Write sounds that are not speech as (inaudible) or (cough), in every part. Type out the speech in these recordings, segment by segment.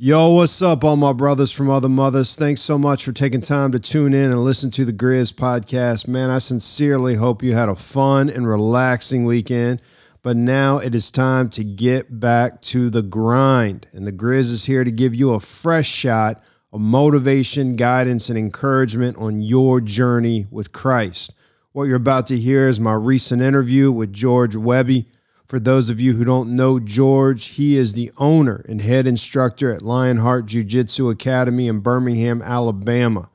Yo, what's up, all my brothers from other mothers? Thanks so much for taking time to tune in and listen to the Griz podcast. Man, I sincerely hope you had a fun and relaxing weekend. But now it is time to get back to the grind. And the Griz is here to give you a fresh shot of motivation, guidance, and encouragement on your journey with Christ. What you're about to hear is my recent interview with George Wehby for those of you who don't know George, he is the owner and head instructor at Lionheart Jiu Jitsu Academy in Birmingham, Alabama.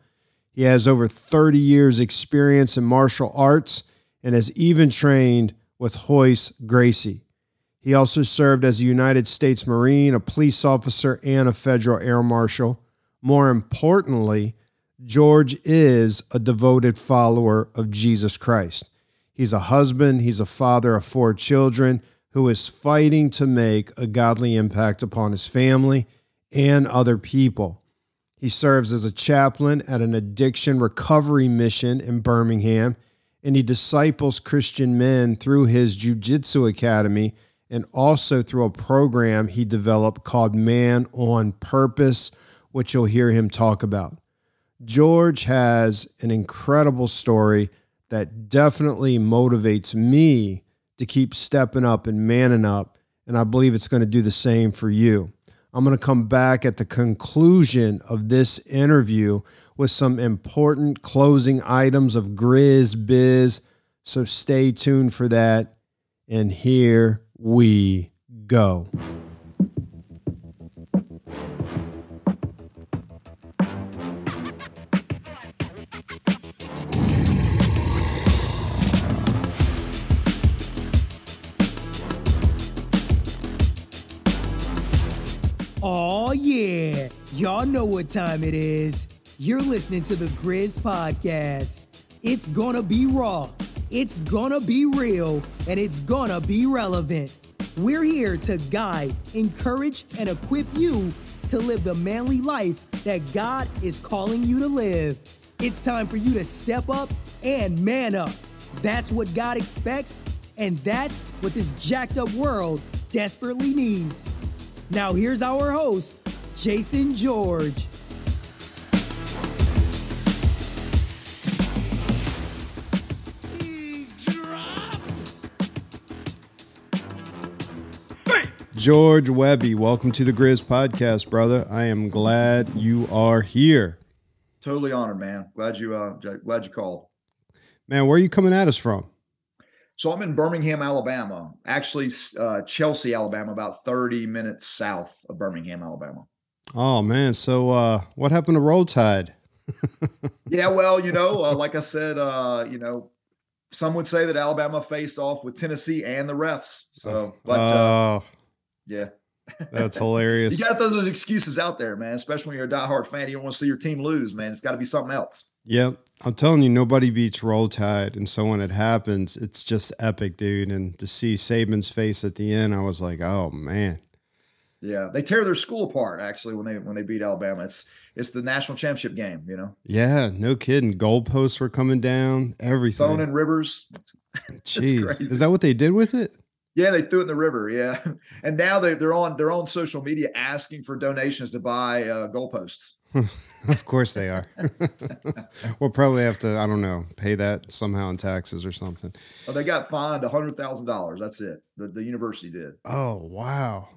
He has over 30 years' experience in martial arts and has even trained with Royce Gracie. He also served as a United States Marine, a police officer, and a federal air marshal. More importantly, George is a devoted follower of Jesus Christ. He's a husband, he's a father of four children who is fighting to make a godly impact upon his family and other people. He serves as a chaplain at an addiction recovery mission in Birmingham, and he disciples Christian men through his Jiu-Jitsu Academy and also through a program he developed called Man on Purpose, which you'll hear him talk about. George has an incredible story that definitely motivates me to keep stepping up and manning up. And I believe it's going to do the same for you. I'm going to come back at the conclusion of this interview with some important closing items of Griz Biz. So stay tuned for that. And here we go. Yeah, y'all know what time it is. You're listening to the Griz Podcast. It's gonna be raw, it's gonna be real, and it's gonna be relevant. We're here to guide, encourage, and equip you to live the manly life that God is calling you to live. It's time for you to step up and man up. That's what God expects, and that's what this jacked up world desperately needs. Now, here's our host, Jason George. George Wehby, welcome to the Griz Podcast, brother. I am glad you are here. Totally honored, man. Glad you uh glad you called. Man, where are you coming at us from? So I'm in Birmingham, Alabama. Actually, uh, Chelsea, Alabama, about 30 minutes south of Birmingham, Alabama. Oh man, so uh, what happened to Roll Tide? yeah, well, you know, uh, like I said, uh, you know, some would say that Alabama faced off with Tennessee and the refs. So, but uh, oh, yeah, that's (laughs) hilarious. you got those excuses out there, man. Especially when you're a diehard fan, you don't want to see your team lose, man. It's got to be something else. Yep. I'm telling you, nobody beats Roll Tide. And so when it happens, it's just epic, dude. And to see Saban's face at the end, I was like, oh man. Yeah. They tear their school apart actually when they when they beat Alabama. It's it's the national championship game, you know. Yeah, no kidding. Goalposts were coming down, everything. Phone and rivers. (laughs) Jeez. Is that what they did with it? Yeah, they threw it in the river. Yeah, (laughs) and now they they're on they're on social media asking for donations to buy uh, goalposts. (laughs) of course they are. we'll probably have to I don't know pay that somehow in taxes or something. Oh, they got fined a hundred thousand dollars. That's it. The the university did. Oh wow.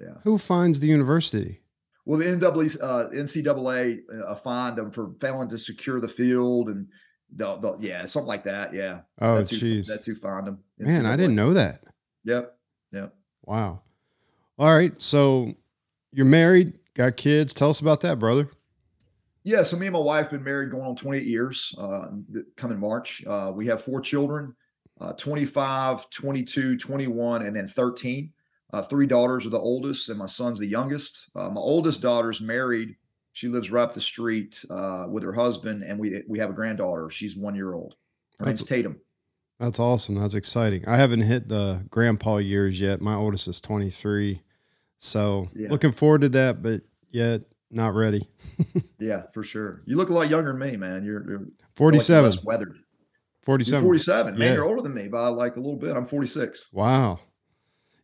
Yeah. Who finds the university? Well, the NCAA, uh, NCAA uh, fined them for failing to secure the field and the, the, yeah, something like that. Yeah. Oh, that's jeez. Who, that's who fined them. Man, I didn't know that. Yep. Yep. Wow. All right. So you're married, got kids. Tell us about that, brother. Yeah. So me and my wife been married going on 28 years. Uh, coming March, uh, we have four children: uh, 25, 22, 21, and then 13. Uh, three daughters are the oldest, and my son's the youngest. Uh, my oldest daughter's married. She lives right up the street uh, with her husband, and we we have a granddaughter. She's one year old. Her That's- name's Tatum. That's awesome. That's exciting. I haven't hit the grandpa years yet. My oldest is 23. So Yeah. looking forward to that, but yet not ready. (laughs) Yeah, for sure. You look a lot younger than me, man. You're, you're 47. Like weathered. You're 47. 47. Man, Yeah. you're older than me by like a little bit. I'm 46. Wow.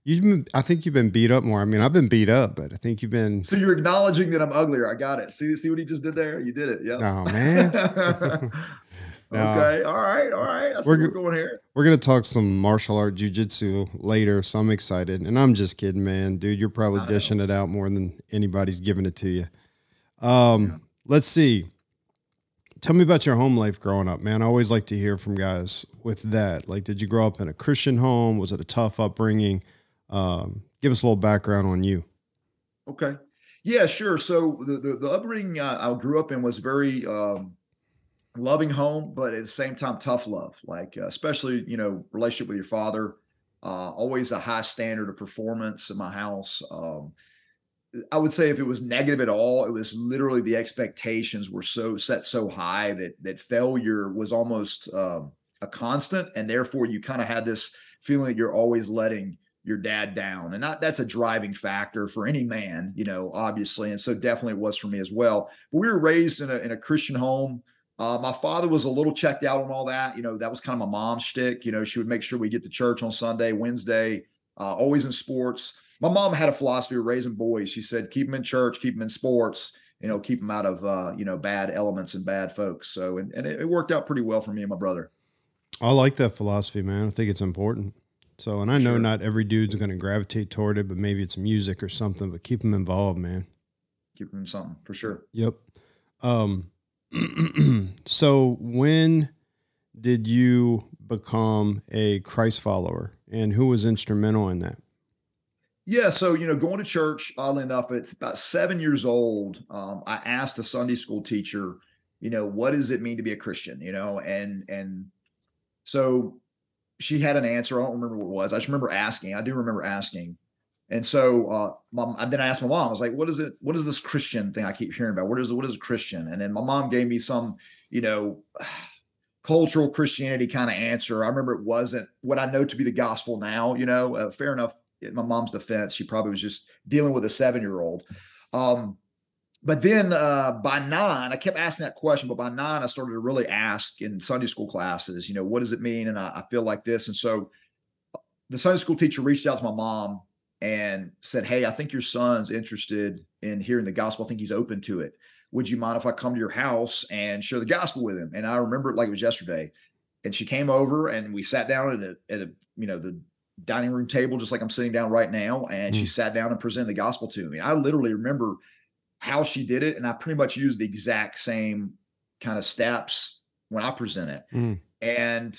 You've been, I think you've been beat up more. I mean, I've been beat up, but I think you've been. So you're acknowledging that I'm uglier. I got it. See, see what he just did there? You did it. Yeah. Oh man. (laughs) (laughs) okay. All right. All right. I see we're, we're going here. We're gonna talk some martial art jujitsu later, so I'm excited. And I'm just kidding, man. Dude, you're probably dishing it out more than anybody's giving it to you. Um, yeah. let's see. Tell me about your home life growing up, man. I always like to hear from guys with that. Like, did you grow up in a Christian home? Was it a tough upbringing? Um, give us a little background on you. Okay. Yeah, sure. So the the, the upbringing I, I, grew up in was very um, loving home, but at the same time tough love. Like uh, especially you know relationship with your father. Uh, always a high standard of performance in my house. Um, I would say if it was negative at all, it was literally the expectations were so set so high that that failure was almost um, a constant, and therefore you kind of had this feeling that you're always letting your dad down. And that, that's a driving factor for any man, you know, obviously. And so definitely it was for me as well. But we were raised in a, in a Christian home. Uh, my father was a little checked out on all that. You know, that was kind of my mom's shtick. You know, she would make sure we get to church on Sunday, Wednesday, uh, always in sports. My mom had a philosophy of raising boys. She said, keep them in church, keep them in sports, you know, keep them out of, uh, you know, bad elements and bad folks. So, and, and it, it worked out pretty well for me and my brother. I like that philosophy, man. I think it's important. So, and I know sure. not every dude's going to gravitate toward it, but maybe it's music or something. But keep them involved, man. Keep them in something for sure. Yep. Um. (clears throat) so, when did you become a Christ follower, and who was instrumental in that? Yeah, so you know, going to church. Oddly enough, it's about seven years old. Um, I asked a Sunday school teacher, you know, what does it mean to be a Christian? You know, and and so she had an answer. I don't remember what it was. I just remember asking. I do remember asking. And so uh, mom, I then I asked my mom, I was like, what is it? What is this Christian thing I keep hearing about? What is what is a Christian? And then my mom gave me some, you know, (sighs) cultural Christianity kind of answer. I remember it wasn't what I know to be the gospel now, you know, uh, fair enough. In my mom's defense, she probably was just dealing with a seven year old. Um, but then uh, by nine, I kept asking that question. But by nine, I started to really ask in Sunday school classes, you know, what does it mean? And I, I feel like this. And so uh, the Sunday school teacher reached out to my mom and said, Hey, I think your son's interested in hearing the gospel. I think he's open to it. Would you mind if I come to your house and share the gospel with him? And I remember it like it was yesterday. And she came over and we sat down at a, at a you know, the dining room table, just like I'm sitting down right now. And mm. she sat down and presented the gospel to me. I literally remember how she did it, and I pretty much used the exact same kind of steps when I present it. Mm. And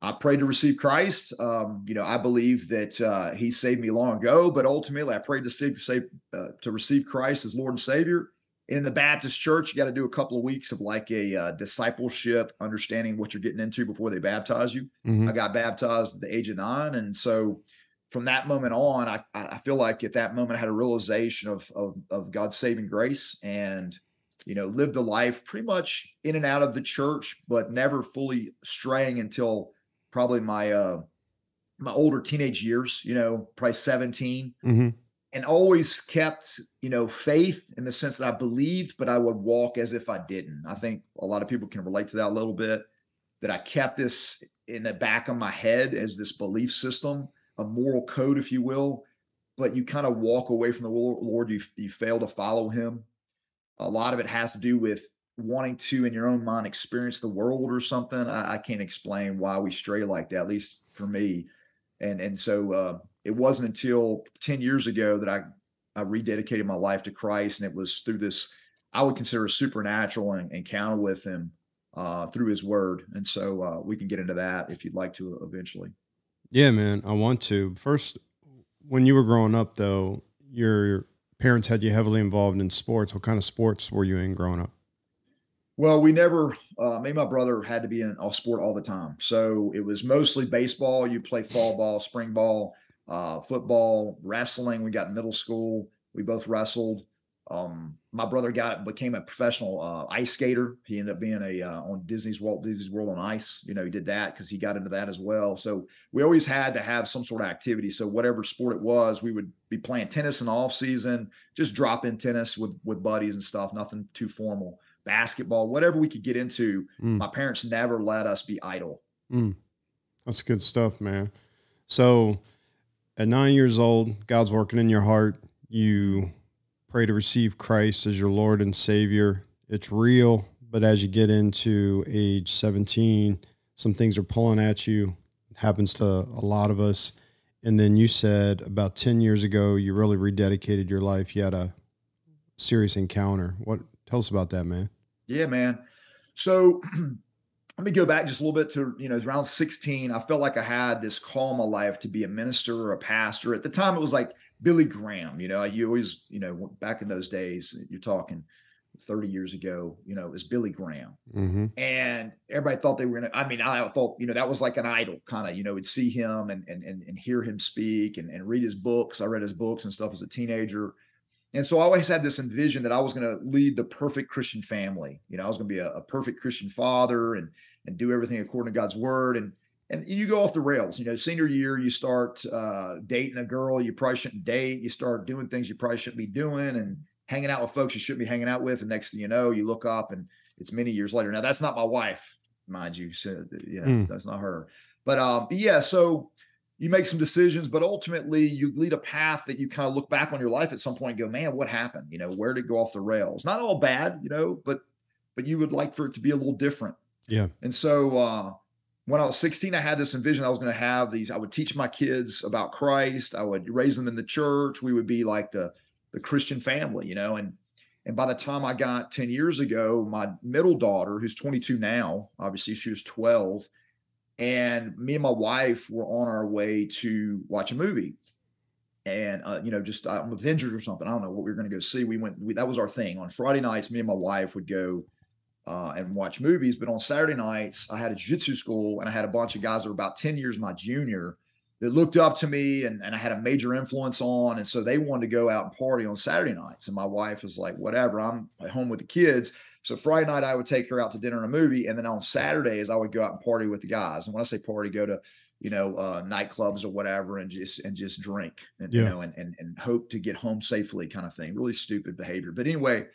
I prayed to receive Christ. Um, you know, I believe that uh, He saved me long ago, but ultimately, I prayed to save, save uh, to receive Christ as Lord and Savior. In the Baptist church, you got to do a couple of weeks of like a uh, discipleship, understanding what you're getting into before they baptize you. Mm-hmm. I got baptized at the age of nine, and so from that moment on, I, I feel like at that moment I had a realization of, of, of God's saving grace and you know lived a life pretty much in and out of the church, but never fully straying until probably my uh, my older teenage years. You know, probably 17 mm-hmm. and always kept you know faith in the sense that I believed, but I would walk as if I didn't. I think a lot of people can relate to that a little bit. That I kept this in the back of my head as this belief system a moral code, if you will, but you kind of walk away from the Lord. You, you fail to follow him. A lot of it has to do with wanting to, in your own mind, experience the world or something. I, I can't explain why we stray like that, at least for me. And and so uh, it wasn't until 10 years ago that I, I rededicated my life to Christ. And it was through this, I would consider a supernatural encounter with him uh, through his word. And so uh, we can get into that if you'd like to eventually. Yeah, man, I want to. First, when you were growing up, though, your parents had you heavily involved in sports. What kind of sports were you in growing up? Well, we never, uh, me and my brother had to be in a sport all the time. So it was mostly baseball. You play fall ball, spring ball, uh, football, wrestling. We got middle school. We both wrestled. Um, my brother got became a professional uh, ice skater. He ended up being a uh, on Disney's Walt Disney's World on Ice. You know, he did that because he got into that as well. So we always had to have some sort of activity. So whatever sport it was, we would be playing tennis in the off season, just drop in tennis with with buddies and stuff. Nothing too formal. Basketball, whatever we could get into. Mm. My parents never let us be idle. Mm. That's good stuff, man. So at nine years old, God's working in your heart. You pray to receive Christ as your Lord and Savior. It's real, but as you get into age 17, some things are pulling at you. It happens to a lot of us. And then you said about 10 years ago, you really rededicated your life. You had a serious encounter. What tell us about that, man? Yeah, man. So (clears throat) let me go back just a little bit to, you know, around 16. I felt like I had this call in my life to be a minister or a pastor. At the time, it was like Billy Graham, you know, you always, you know, back in those days, you're talking 30 years ago, you know, it was Billy Graham. Mm-hmm. And everybody thought they were going to, I mean, I thought, you know, that was like an idol kind of, you know, would see him and, and, and, and hear him speak and, and read his books. I read his books and stuff as a teenager. And so I always had this envision that I was going to lead the perfect Christian family. You know, I was going to be a, a, perfect Christian father and and do everything according to God's word. And and you go off the rails. You know, senior year, you start uh, dating a girl you probably shouldn't date. You start doing things you probably shouldn't be doing, and hanging out with folks you shouldn't be hanging out with. And next thing you know, you look up and it's many years later. Now that's not my wife, mind you. So you know, mm. that's not her. But um, but yeah, so you make some decisions, but ultimately you lead a path that you kind of look back on your life at some point and go, man, what happened? You know, where did it go off the rails? Not all bad, you know, but but you would like for it to be a little different. Yeah. And so uh when I was 16, I had this envision I was going to have these. I would teach my kids about Christ. I would raise them in the church. We would be like the the Christian family, you know. And and by the time I got 10 years ago, my middle daughter, who's 22 now, obviously she was 12, and me and my wife were on our way to watch a movie. And uh, you know, just uh, Avengers or something. I don't know what we were going to go see. We went. We, that was our thing on Friday nights. Me and my wife would go uh, and watch movies. But on Saturday nights, I had a jiu-jitsu school, and I had a bunch of guys that were about ten years my junior that looked up to me and, and I had a major influence on. And so they wanted to go out and party on Saturday nights. And my wife was like, whatever, I'm at home with the kids. So Friday night, I would take her out to dinner and a movie. And then on Saturdays, I would go out and party with the guys. And when I say party, go to, you know, uh, nightclubs or whatever and just, and just drink and, yeah. you know, and, and, and hope to get home safely kind of thing. Really stupid behavior. But anyway,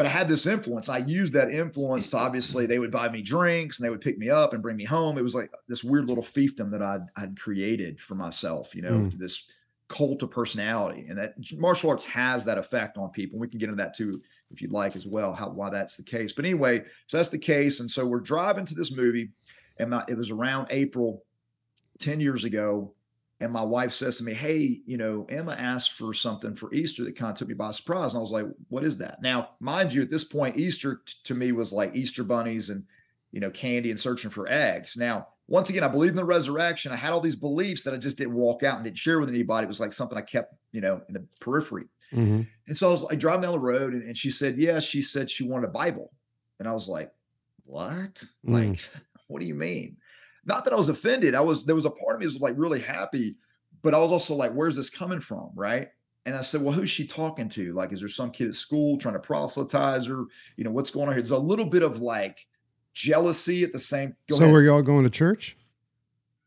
but I had this influence. I used that influence to obviously they would buy me drinks and they would pick me up and bring me home. It was like this weird little fiefdom that I'd, I'd created for myself, you know, mm. this cult of personality. And that martial arts has that effect on people. We can get into that too, if you'd like as well, how, why that's the case. But anyway, so that's the case. And so we're driving to this movie and my, it was around April 10 years ago and my wife says to me, Hey, you know, Emma asked for something for Easter that kind of took me by surprise. And I was like, What is that? Now, mind you, at this point, Easter t- to me was like Easter bunnies and, you know, candy and searching for eggs. Now, once again, I believe in the resurrection. I had all these beliefs that I just didn't walk out and didn't share with anybody. It was like something I kept, you know, in the periphery. Mm-hmm. And so I was like driving down the road and, and, she said, Yeah, she said she wanted a Bible. And I was like, What? Mm. Like, (laughs) what do you mean? Not that I was offended. I was there was a part of me was like really happy, but I was also like, where's this coming from? Right. And I said, well, who's she talking to? Like, is there some kid at school trying to proselytize her? You know, what's going on here? There's a little bit of like jealousy at the same. so ahead. were y'all going to church?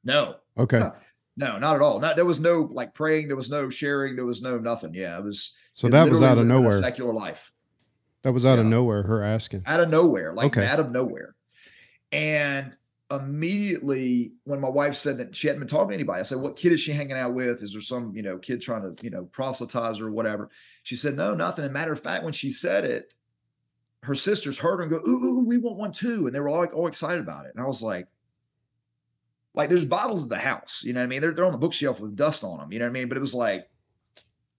No. Okay. No, no, not at all. Not there was no like praying. There was no sharing. There was no nothing. Yeah, it was. So it that was out of nowhere. Secular life. That was out yeah. of nowhere. Her asking. Out of nowhere, like okay. out of nowhere, and immediately when my wife said that she hadn't been talking to anybody, I said, What kid is she hanging out with? Is there some, you know, kid trying to, you know, proselytize her or whatever? She said, No, nothing. And matter of fact, when she said it, her sisters heard her and go, Ooh, ooh we want one too. And they were all like all excited about it. And I was like, like there's bottles at the house, you know what I mean? They're, they're on the bookshelf with dust on them, you know what I mean? But it was like,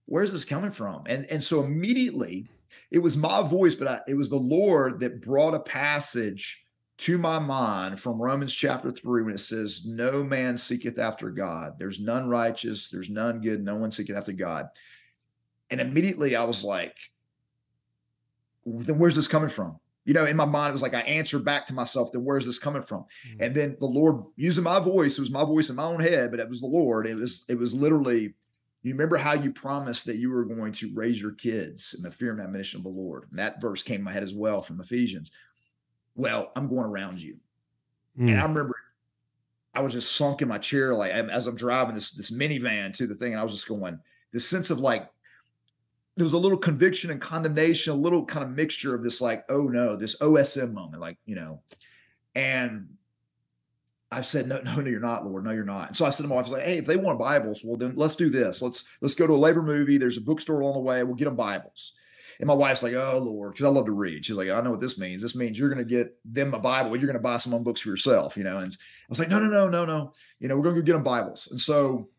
where's this coming from? And and so immediately it was my voice, but I, it was the Lord that brought a passage to my mind from Romans chapter 3 when it says, No man seeketh after God. There's none righteous, there's none good, no one seeketh after God. And immediately I was like, Then where's this coming from? You know, in my mind, it was like I answered back to myself, then where's this coming from? Mm-hmm. And then the Lord using my voice, it was my voice in my own head, but it was the Lord. It was, it was literally, you remember how you promised that you were going to raise your kids in the fear and admonition of the Lord. And that verse came in my head as well from Ephesians well, I'm going around you. Mm. And I remember I was just sunk in my chair, like as I'm driving this this minivan to the thing, and I was just going, this sense of like there was a little conviction and condemnation, a little kind of mixture of this like, oh no, this OSM moment, like, you know, and I said, no, (laughs) no, no, you're not, Lord. No, you're not. And so I said to my wife, I was like, hey, if they want Bibles, well, then let's do this. Let's let's go to a labor movie. There's a bookstore along the way. We'll get them Bibles. And my wife's like, oh Lord, because I love to read. She's like, I know what this means. This means you're going to get them a Bible. You're going to buy some books for yourself, you know. And I was like, no, no, no, no, no. You know, we're going to go get them Bibles. And so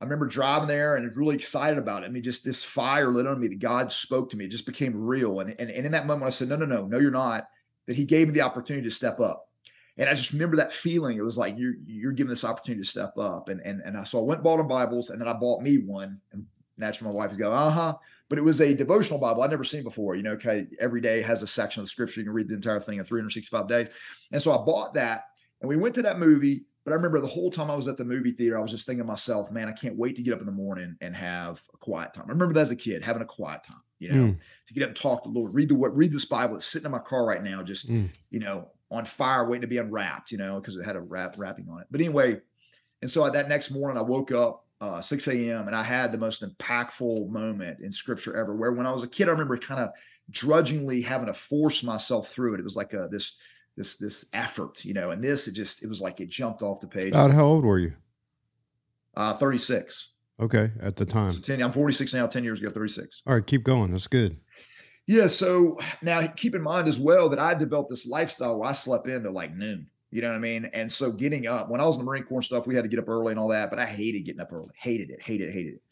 I remember driving there and really excited about it. I mean, just this fire lit on me that God spoke to me. It just became real. And, and, and in that moment, I said, no, no, no, no, you're not. That He gave me the opportunity to step up. And I just remember that feeling. It was like you're you're given this opportunity to step up. And and and I, so I went bought them Bibles, and then I bought me one. And naturally, my wife is going, uh huh but it was a devotional Bible I'd never seen before. You know, okay, every day has a section of scripture. You can read the entire thing in 365 days. And so I bought that and we went to that movie. But I remember the whole time I was at the movie theater, I was just thinking to myself, man, I can't wait to get up in the morning and have a quiet time. I remember that as a kid, having a quiet time, you know, mm. to get up and talk to the Lord, read the read this Bible. It's sitting in my car right now, just mm. you know, on fire, waiting to be unwrapped, you know, because it had a wrap wrapping on it. But anyway, and so that next morning I woke up uh, 6 a.m. and I had the most impactful moment in scripture ever. Where when I was a kid, I remember kind of drudgingly having to force myself through it. It was like a, this this this effort, you know. And this it just it was like it jumped off the page. About how old were you? Uh, 36. Okay, at the time. So 10, I'm 46 now. 10 years ago, 36. All right, keep going. That's good. Yeah. So now keep in mind as well that I developed this lifestyle where I slept into like noon. You know what I mean? And so getting up when I was in the Marine Corps and stuff, we had to get up early and all that, but I hated getting up early. Hated it, hated it, hated it.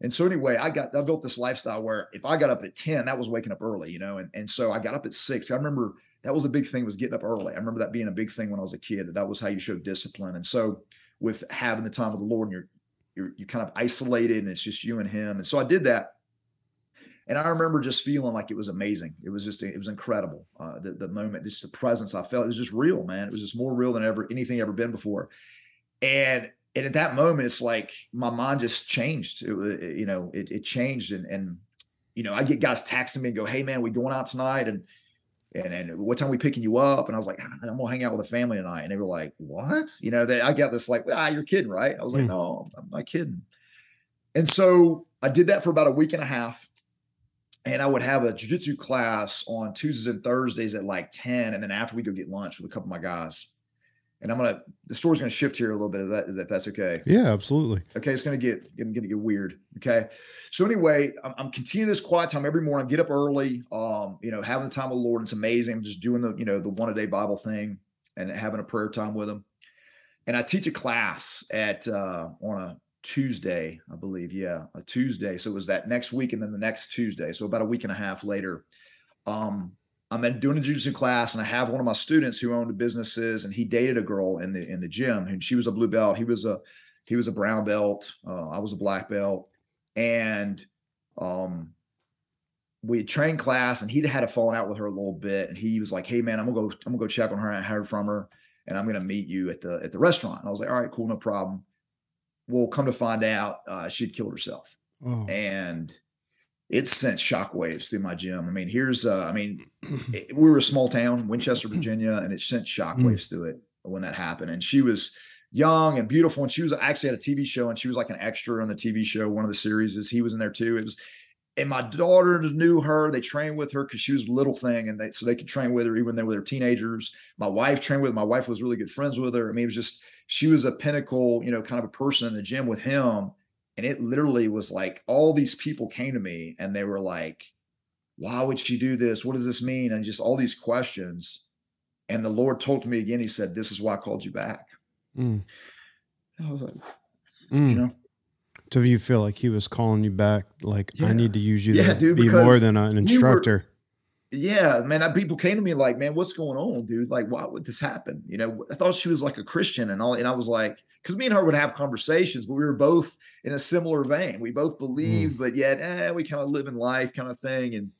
And so anyway, I got I built this lifestyle where if I got up at 10, that was waking up early, you know. And, and so I got up at six. I remember that was a big thing was getting up early. I remember that being a big thing when I was a kid, that that was how you showed discipline. And so with having the time of the Lord and you're you're you're kind of isolated and it's just you and him. And so I did that and I remember just feeling like it was amazing. It was just it was incredible. Uh, the the moment, just the presence I felt, it was just real, man. It was just more real than ever anything ever been before. And and at that moment, it's like my mind just changed. It, it, you know, it, it changed, and and you know, I get guys texting me and go, "Hey, man, we going out tonight?" and and and what time we picking you up? And I was like, ah, I'm gonna hang out with the family tonight. And they were like, What? You know, they, I got this like, ah, you're kidding, right? I was like, mm. No, I'm not kidding. And so I did that for about a week and a half and I would have a jujitsu class on Tuesdays and Thursdays at like 10. And then after we go get lunch with a couple of my guys. And I'm gonna the story's gonna shift here a little bit of that, if that's okay. Yeah, absolutely. Okay, it's gonna get gonna, gonna get weird. Okay. So anyway, I'm, I'm, continuing this quiet time every morning. I get up early, um, you know, having the time with the Lord. It's amazing. I'm just doing the, you know, the one a day Bible thing and having a prayer time with him. And I teach a class at uh on a Tuesday, I believe. Yeah, a Tuesday. So it was that next week and then the next Tuesday. So about a week and a half later, um, I'm doing a jiu-jitsu class and I have one of my students who owned businesses and he dated a girl in the in the gym and she was a blue belt. He was a he was a brown belt. Uh, I was a black belt. And um we had trained class and he'd had a falling out with her a little bit. And he was like, Hey man, I'm gonna go, I'm gonna go check on her. I heard from her and I'm gonna meet you at the at the restaurant. And I was like, All right, cool, no problem well, come to find out, uh, she'd killed herself, oh. and it sent shockwaves through my gym. I mean, here's, uh, I mean, (clears throat) it, we were a small town, Winchester, Virginia, and it sent shockwaves mm. through it when that happened. And she was young and beautiful, and she was actually at a TV show, and she was like an extra on the TV show. One of the series is he was in there too. It was, and my daughters knew her. They trained with her because she was a little thing, and they so they could train with her even when they were teenagers. My wife trained with. Her. My wife was really good friends with her. I mean, it was just she was a pinnacle, you know, kind of a person in the gym with him. And it literally was like all these people came to me and they were like, why would she do this? What does this mean? And just all these questions. And the Lord told me again, He said, This is why I called you back. Mm. I was like, mm. you know. So you feel like he was calling you back, like yeah. I need to use you yeah, to dude, be more than an instructor yeah, man, I, people came to me like, man, what's going on, dude? Like, why would this happen? You know, I thought she was like a Christian and all, and I was like, because me and her would have conversations, but we were both in a similar vein. We both believed, mm. but yet, eh, we kind of live in life, kind of thing, and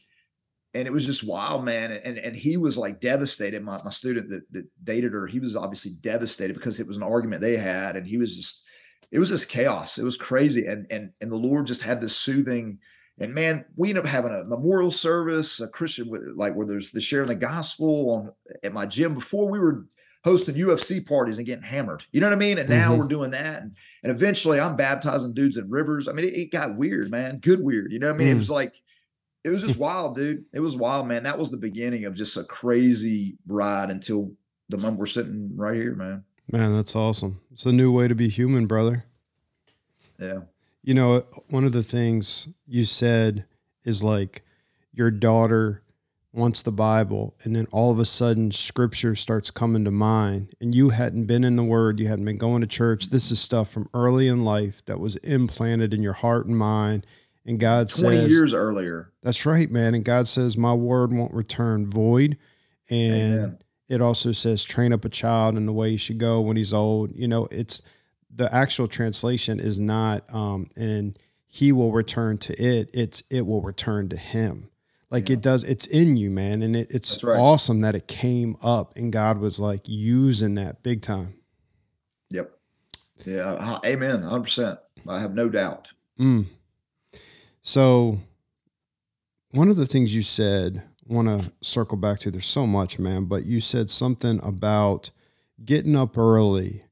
and it was just wild, man. And and he was like devastated. My my student that that dated her, he was obviously devastated because it was an argument they had, and he was just, it was just chaos. It was crazy, and and and the Lord just had this soothing and man, we end up having a memorial service, a Christian like where there's the sharing the gospel on at my gym. Before we were hosting UFC parties and getting hammered, you know what I mean? And now mm-hmm. we're doing that, and, and eventually I'm baptizing dudes in rivers. I mean, it, it got weird, man, good weird. You know what I mean? Mm. It was like it was just wild, dude. It was wild, man. That was the beginning of just a crazy ride until the moment we're sitting right here, man. Man, that's awesome. It's a new way to be human, brother. Yeah. You know, one of the things you said is like your daughter wants the Bible, and then all of a sudden scripture starts coming to mind, and you hadn't been in the Word, you hadn't been going to church. This is stuff from early in life that was implanted in your heart and mind. And God 20 says, years earlier. That's right, man. And God says, My word won't return void. And Amen. it also says, train up a child in the way he should go when he's old. You know, it's the actual translation is not, um, and he will return to it. It's, it will return to him. Like Yeah. it does, it's in you, man. And it, it's right. awesome that it came up and God was like using that big time. Yep. Yeah. Amen. 100%. I have no doubt. Mm. So, one of the things you said, want to circle back to. There's so much, man, but you said something about getting up early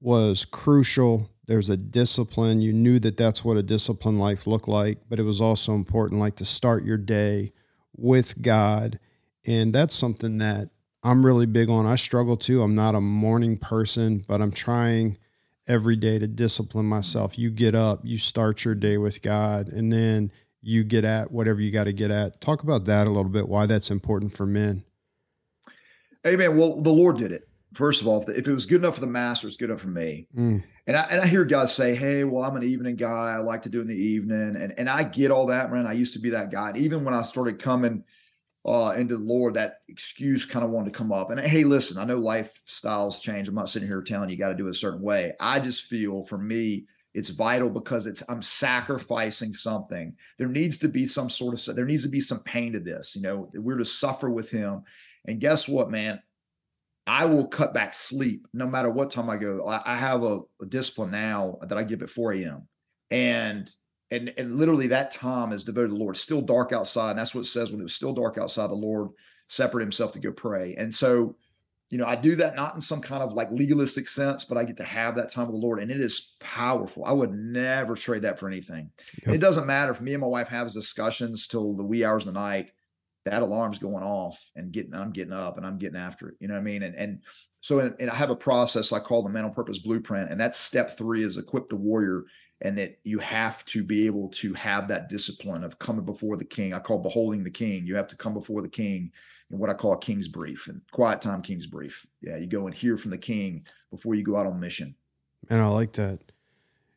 was crucial. There's a discipline. You knew that that's what a disciplined life looked like, but it was also important, like to start your day with God, and that's something that I'm really big on. I struggle too. I'm not a morning person, but I'm trying every day to discipline myself. You get up, you start your day with God, and then you get at whatever you got to get at. Talk about that a little bit, why that's important for men. Amen. Well, the Lord did it. First of all, if, if it was good enough for the master, it's good enough for me. Mm, And I and I hear guys say, "Hey, well, I'm an evening guy. I like to do it in the evening." And and I get all that, man. I used to be that guy. And even when I started coming uh, into the Lord, that excuse kind of wanted to come up. And hey, listen, I know lifestyles change. I'm not sitting here telling you got to do it a certain way. I just feel for me, it's vital because it's I'm sacrificing something. There needs to be some sort of there needs to be some pain to this. You know, we're to suffer with Him. And guess what, man? I will cut back sleep no matter what time I go. I, I have a, a discipline now that I give at 4 a.m. And and and literally that time is devoted to the Lord. It's still dark outside. And that's what it says when it was still dark outside, the Lord separated himself to go pray. And so, you know, I do that not in some kind of like legalistic sense, but I get to have that time with the Lord. And it is powerful. I would never trade that for anything. Yep. It doesn't matter if me and my wife have discussions till the wee hours of the night that alarm's going off and getting I'm getting up and I'm getting after it. You know what I mean? And and so and, and I have a process I call the Man on Purpose blueprint, and that's step three is equip the warrior, and that you have to be able to have that discipline of coming before the king. I call beholding the king. You have to come before the king in what I call a king's brief and quiet time king's brief. Yeah, you go and hear from the king before you go out on mission. and I like that.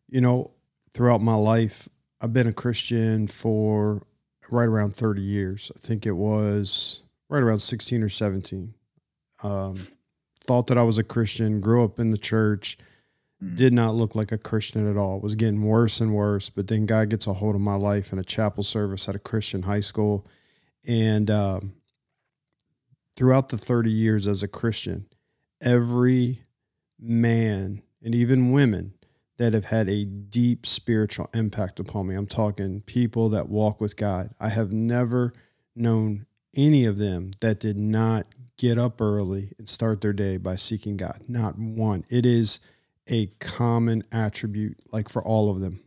You know, throughout my life, I've been a Christian for right around 30 years. I think it was right around 16 or 17. Um, thought that I was a Christian, grew up in the church, Mm. did not look like a Christian at all. It was getting worse and worse. But then God gets a hold of my life in a chapel service at a Christian high school. And um, throughout the 30 years as a Christian, every man and even women that have had a deep spiritual impact upon me. I'm talking people that walk with God. I have never known any of them that did not get up early and start their day by seeking God. Not one. It is a common attribute, like for all of them.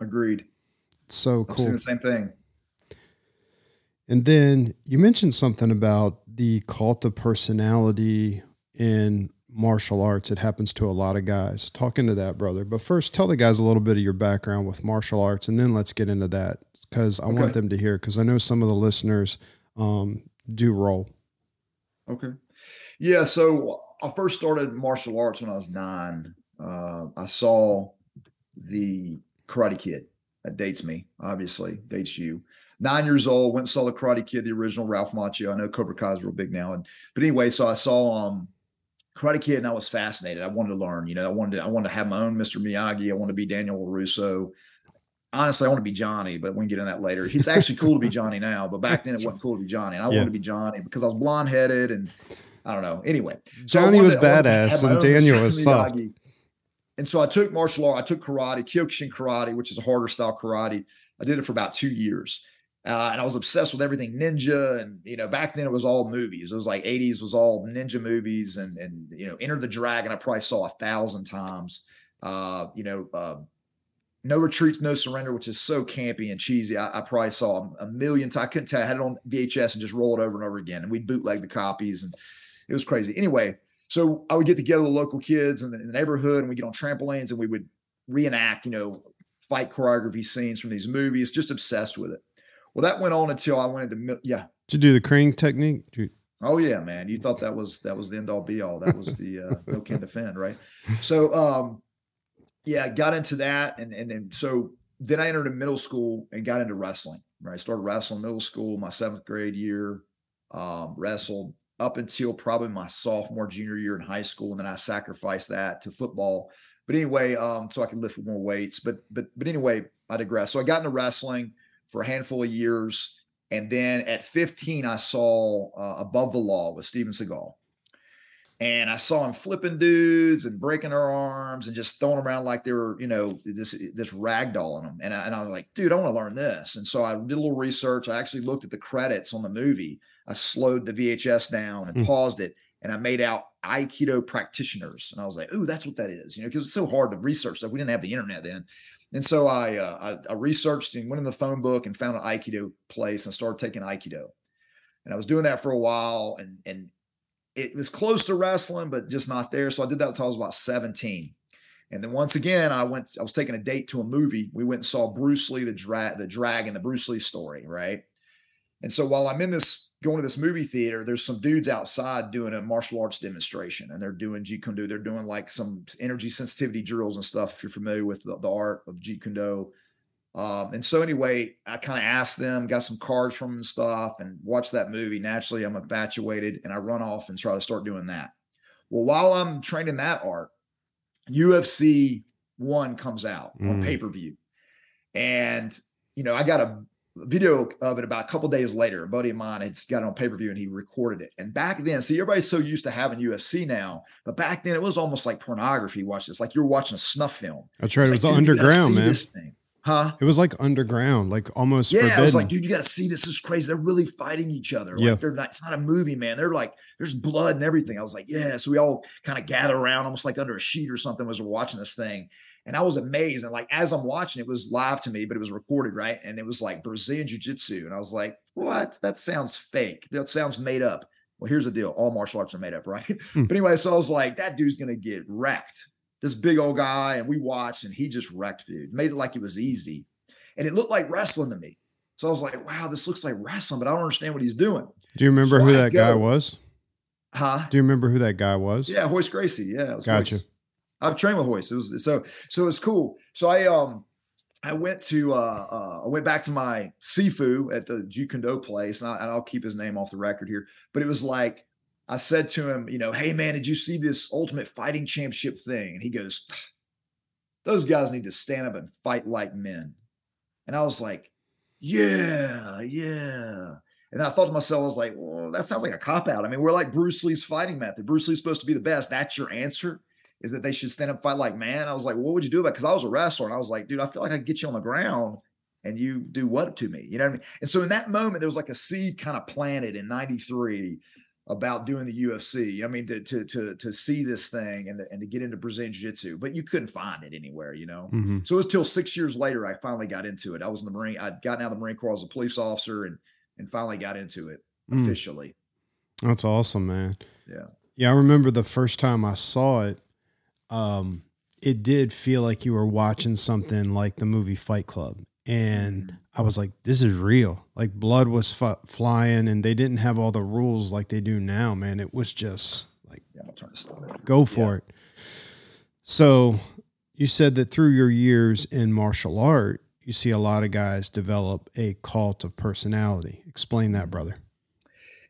Agreed. So cool. the same thing. And then you mentioned something about the cult of personality in martial arts. It happens to a lot of guys. Talk into that, brother. But first, tell the guys a little bit of your background with martial arts, and then let's get into that because I Okay. want them to hear. Because I know some of the listeners um, do roll. Okay. Yeah. So I first started martial arts when I was nine. Uh, I saw the Karate Kid. That dates me, obviously, dates you. Nine years old, went and saw the Karate Kid, the original Ralph Macchio. I know Cobra Kai is real big now. And but anyway, so I saw um Karate Kid and I was fascinated. I wanted to learn, you know, I wanted to, I wanted to have my own Mr. Miyagi. I wanted to be Daniel LaRusso. Honestly, I want to be Johnny, but we can get in that later. It's actually cool to be Johnny now, but back then it wasn't cool to be Johnny. And I Yeah. wanted to be Johnny because I was blonde headed and I don't know. Anyway, so I Johnny was to- I wanted to badass and Daniel was soft. Miyagi. And so I took martial art. I took karate, Kyokushin karate, which is a harder style karate. I did it for about two years. Uh, and I was obsessed with everything ninja. And, you know, back then it was all movies. It was like 80s was all ninja movies and, and, you know, Enter the Dragon, I probably saw a thousand times. Uh, you know, uh, No Retreats, No Surrender, which is so campy and cheesy. I, I probably saw a, million times. I couldn't tell. I had it on VHS and just roll it over and over again. And we'd bootleg the copies and it was crazy. Anyway, so I would get together with local kids in the, in the neighborhood and we'd get on trampolines and we would reenact, you know, fight choreography scenes from these movies, just obsessed with it. Well, that went on until I went into, yeah. You do the crane technique? You- Oh yeah, man. You thought that was, that was the end all be all. That was the, uh, no can defend. Right. So, um, yeah, got into that. And, and then, so then I entered a middle school and got into wrestling, right? I started wrestling middle school, my seventh grade year, um, wrestled up until probably my sophomore, junior year in high school. And then I sacrificed that to football. But anyway, um, so I could lift more weights. But but but anyway, I digress. So I got into wrestling for a handful of years. And then at 15, I saw uh, Above the Law with Steven Seagal. And I saw him flipping dudes and breaking their arms and just throwing them around like they were, you know, this this ragdolling them. And I, and I was like, dude, I want to learn this. And so I did a little research. I actually looked at the credits on the movie. I slowed the VHS down and Hmm. paused it, and I made out Aikido practitioners. And I was like, ooh, that's what that is, you know, because it's so hard to research stuff. We didn't have the internet then. And so I, uh, I I researched and went in the phone book and found an Aikido place and started taking Aikido. And I was doing that for a while, and and it was close to wrestling, but just not there. So I did that until I was about 17. And then once again, I went, I was taking a date to a movie. We went and saw Bruce Lee, the drag, the dragon, the Bruce Lee story, right? And so while I'm in this going to this movie theater, there's some dudes outside doing a martial arts demonstration, and they're doing Jeet Kune Do. They're doing like some energy sensitivity drills and stuff. If you're familiar with the, the art of Jeet Kune Do. Um, and so anyway, I kind of asked them, got some cards from them and stuff, and watched that movie. Naturally, I'm infatuated, and I run off and try to start doing that. Well, while I'm training that art, UFC one comes out on Mm. pay per view, and you know I got a video of it about a couple days later. A buddy of mine had got it on pay per view and he recorded it. And back then, see, everybody's so used to having UFC now, but back then it was almost like pornography. Watch this, like you're watching a snuff film. That's right. It was like, dude, you gotta underground, man. this thing. Huh? It was like underground, like almost Yeah, forbidden. I was like, dude, you got to see this. This is crazy. They're really fighting each other. Like Yeah. they're not. It's not a movie, man. They're like, there's blood and everything. I was like, yeah. So we all kind of gather around, almost like under a sheet or something, as we're watching this thing. And I was amazed. And like as I'm watching, it was live to me, but it was recorded, right? And it was like Brazilian Jiu-Jitsu. And I was like, what? That sounds fake. That sounds made up. Well, here's the deal. All martial arts are made up, right? (laughs) Hmm. But anyway, so I was like, that dude's gonna get wrecked. This big old guy, and we watched, and he just wrecked dude. Made it like it was easy. And it looked like wrestling to me. So I was like, wow, this looks like wrestling, but I don't understand what he's doing. Do you remember So who I that guy was? Huh? Do you remember who that guy was? Yeah, Royce Gracie. Yeah, it was Gotcha. Royce. I've trained with Royce. It was so so it's cool. So I um I went to uh, uh I went back to my Sifu at the Jeet Kune Do place, and, I, and I'll keep his name off the record here. But it was like I said to him, you know, hey man, did you see this Ultimate Fighting Championship thing? And he goes, those guys need to stand up and fight like men. And I was like, yeah, yeah. And I thought to myself, I was like, well, that sounds like a cop out. I mean, we're like Bruce Lee's fighting method. Bruce Lee's supposed to be the best. That's your answer is that they should stand up and fight like man. I was like, what would you do about it? Because I was a wrestler and I was like, dude, I feel like I could get you on the ground and you do what to me? You know what I mean? And so in that moment, there was like a seed kind of planted in 93 about doing the UFC. I mean, to to to to see this thing and, and to get into Brazilian Jiu-Jitsu, but you couldn't find it anywhere, you know. Mhm. So it was till six years later I finally got into it. I was in the Marine, I'd gotten out of the Marine Corps, I was a police officer and and finally got into it Mm. officially. That's awesome, man. Yeah. Yeah, I remember the first time I saw it. Um, it did feel like you were watching something like the movie Fight Club, and I was like, "This is real." Like blood was f- flying, and they didn't have all the rules like they do now. Man, it was just like Yeah, I'll turn this down. go for it. So you said that through your years in martial art, you see a lot of guys develop a cult of personality. Explain that, brother.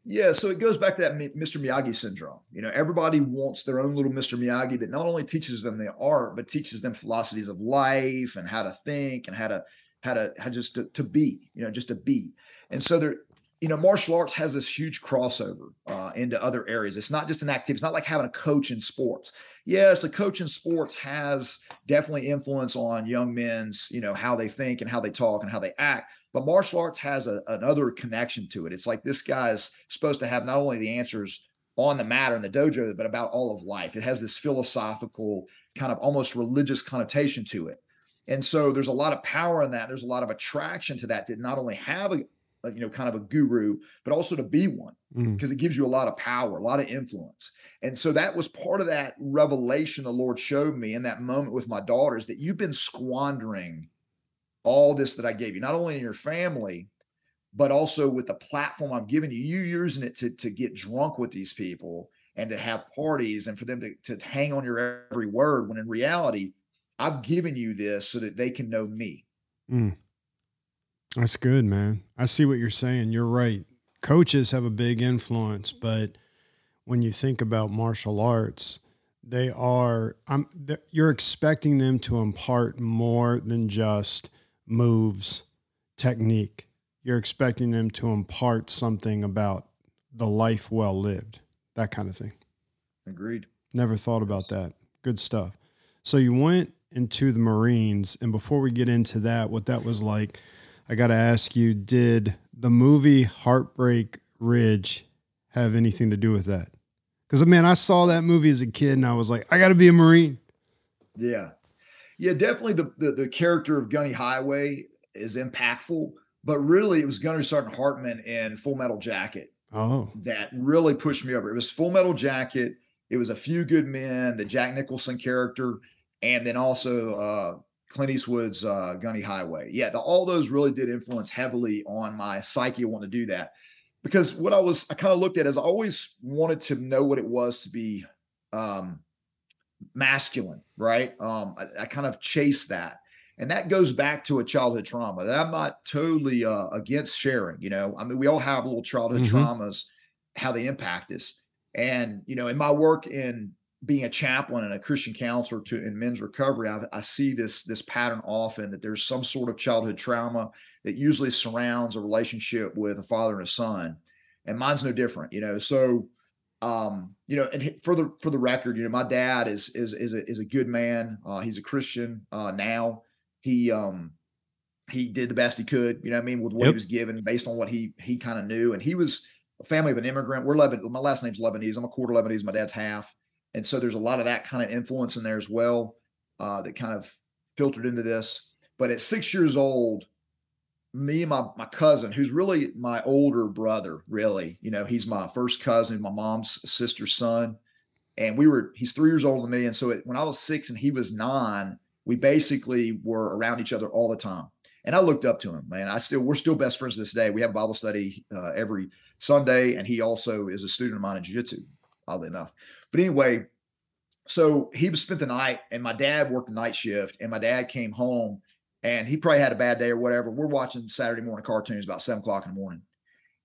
Yeah, so it goes back to that Mr. Miyagi syndrome. You know, everybody wants their own little Mr. Miyagi that not only teaches them the art, but teaches them philosophies of life and how to think and how to how to how just to, to be. You know, just to be. And so there, you know, martial arts has this huge crossover uh, into other areas. It's not just an activity. It's not like having a coach in sports. Yes, a coach in sports has definitely influence on young men's, you know, how they think and how they talk and how they act. But martial arts has a, another connection to it. It's like this guy's supposed to have not only the answers on the matter in the dojo, but about all of life. It has this philosophical, kind of almost religious connotation to it. And so there's a lot of power in that. There's a lot of attraction to that to not only have a, you know, kind of a guru, but also to be one because mm. it gives you a lot of power, a lot of influence. And so that was part of that revelation the Lord showed me in that moment with my daughters that you've been squandering all this that I gave you, not only in your family, but also with the platform I'm giving you. You using it to, to get drunk with these people and to have parties and for them to, to hang on your every word when in reality, I've given you this so that they can know me. Mm. That's good, man. I see what you're saying. You're right. Coaches have a big influence, but when you think about martial arts, they are I'm you're expecting them to impart more than just moves, technique. You're expecting them to impart something about the life well lived, that kind of thing. Agreed. Never thought about that. Good stuff. So you went into the Marines, and before we get into that, what that was like, I got to ask you: Did the movie Heartbreak Ridge have anything to do with that? Because man, I saw that movie as a kid, and I was like, I got to be a Marine. Yeah, yeah, definitely. The, the the character of Gunny Highway is impactful, but really, it was Gunnery Sergeant Hartman in Full Metal Jacket. Oh, that really pushed me over. It was Full Metal Jacket. It was A Few Good Men, the Jack Nicholson character, and then also uh, Clint Eastwood's uh, Gunny Highway. Yeah, the, all those really did influence heavily on my psyche. I want to do that because what I was, I kind of looked at as I always wanted to know what it was to be um, masculine, right? Um, I, I, kind of chase that. And that goes back to a childhood trauma that I'm not totally uh, against sharing. You know, I mean, we all have little childhood mm-hmm. traumas, how they impact us. And, you know, in my work in being a chaplain and a Christian counselor to in men's recovery, I, I, see this this pattern often that there's some sort of childhood trauma that usually surrounds a relationship with a father and a son, and mine's no different. You know, so um, you know, and for the for the record, you know, my dad is is is a, is a good man. Uh, he's a Christian uh, now. He um he did the best he could. You know, I mean, with what yep. he was given based on what he he kind of knew, and he was a family of an immigrant. We're Lebanese. My last name's Lebanese. I'm a quarter Lebanese. My dad's half. And so there's a lot of that kind of influence in there as well uh, that kind of filtered into this. But at six years old, me and my, my cousin, who's really my older brother, really, you know, he's my first cousin, my mom's sister's son. And we were, he's three years older than me. And so it, when I was six and he was nine, we basically were around each other all the time. And I looked up to him, man. I still, we're still best friends this day. We have Bible study uh, every Sunday. And he also is a student of mine in jiu jitsu, oddly enough. But anyway, so he spent the night, and my dad worked the night shift, and my dad came home, and he probably had a bad day or whatever. We're watching Saturday morning cartoons about seven o'clock in the morning,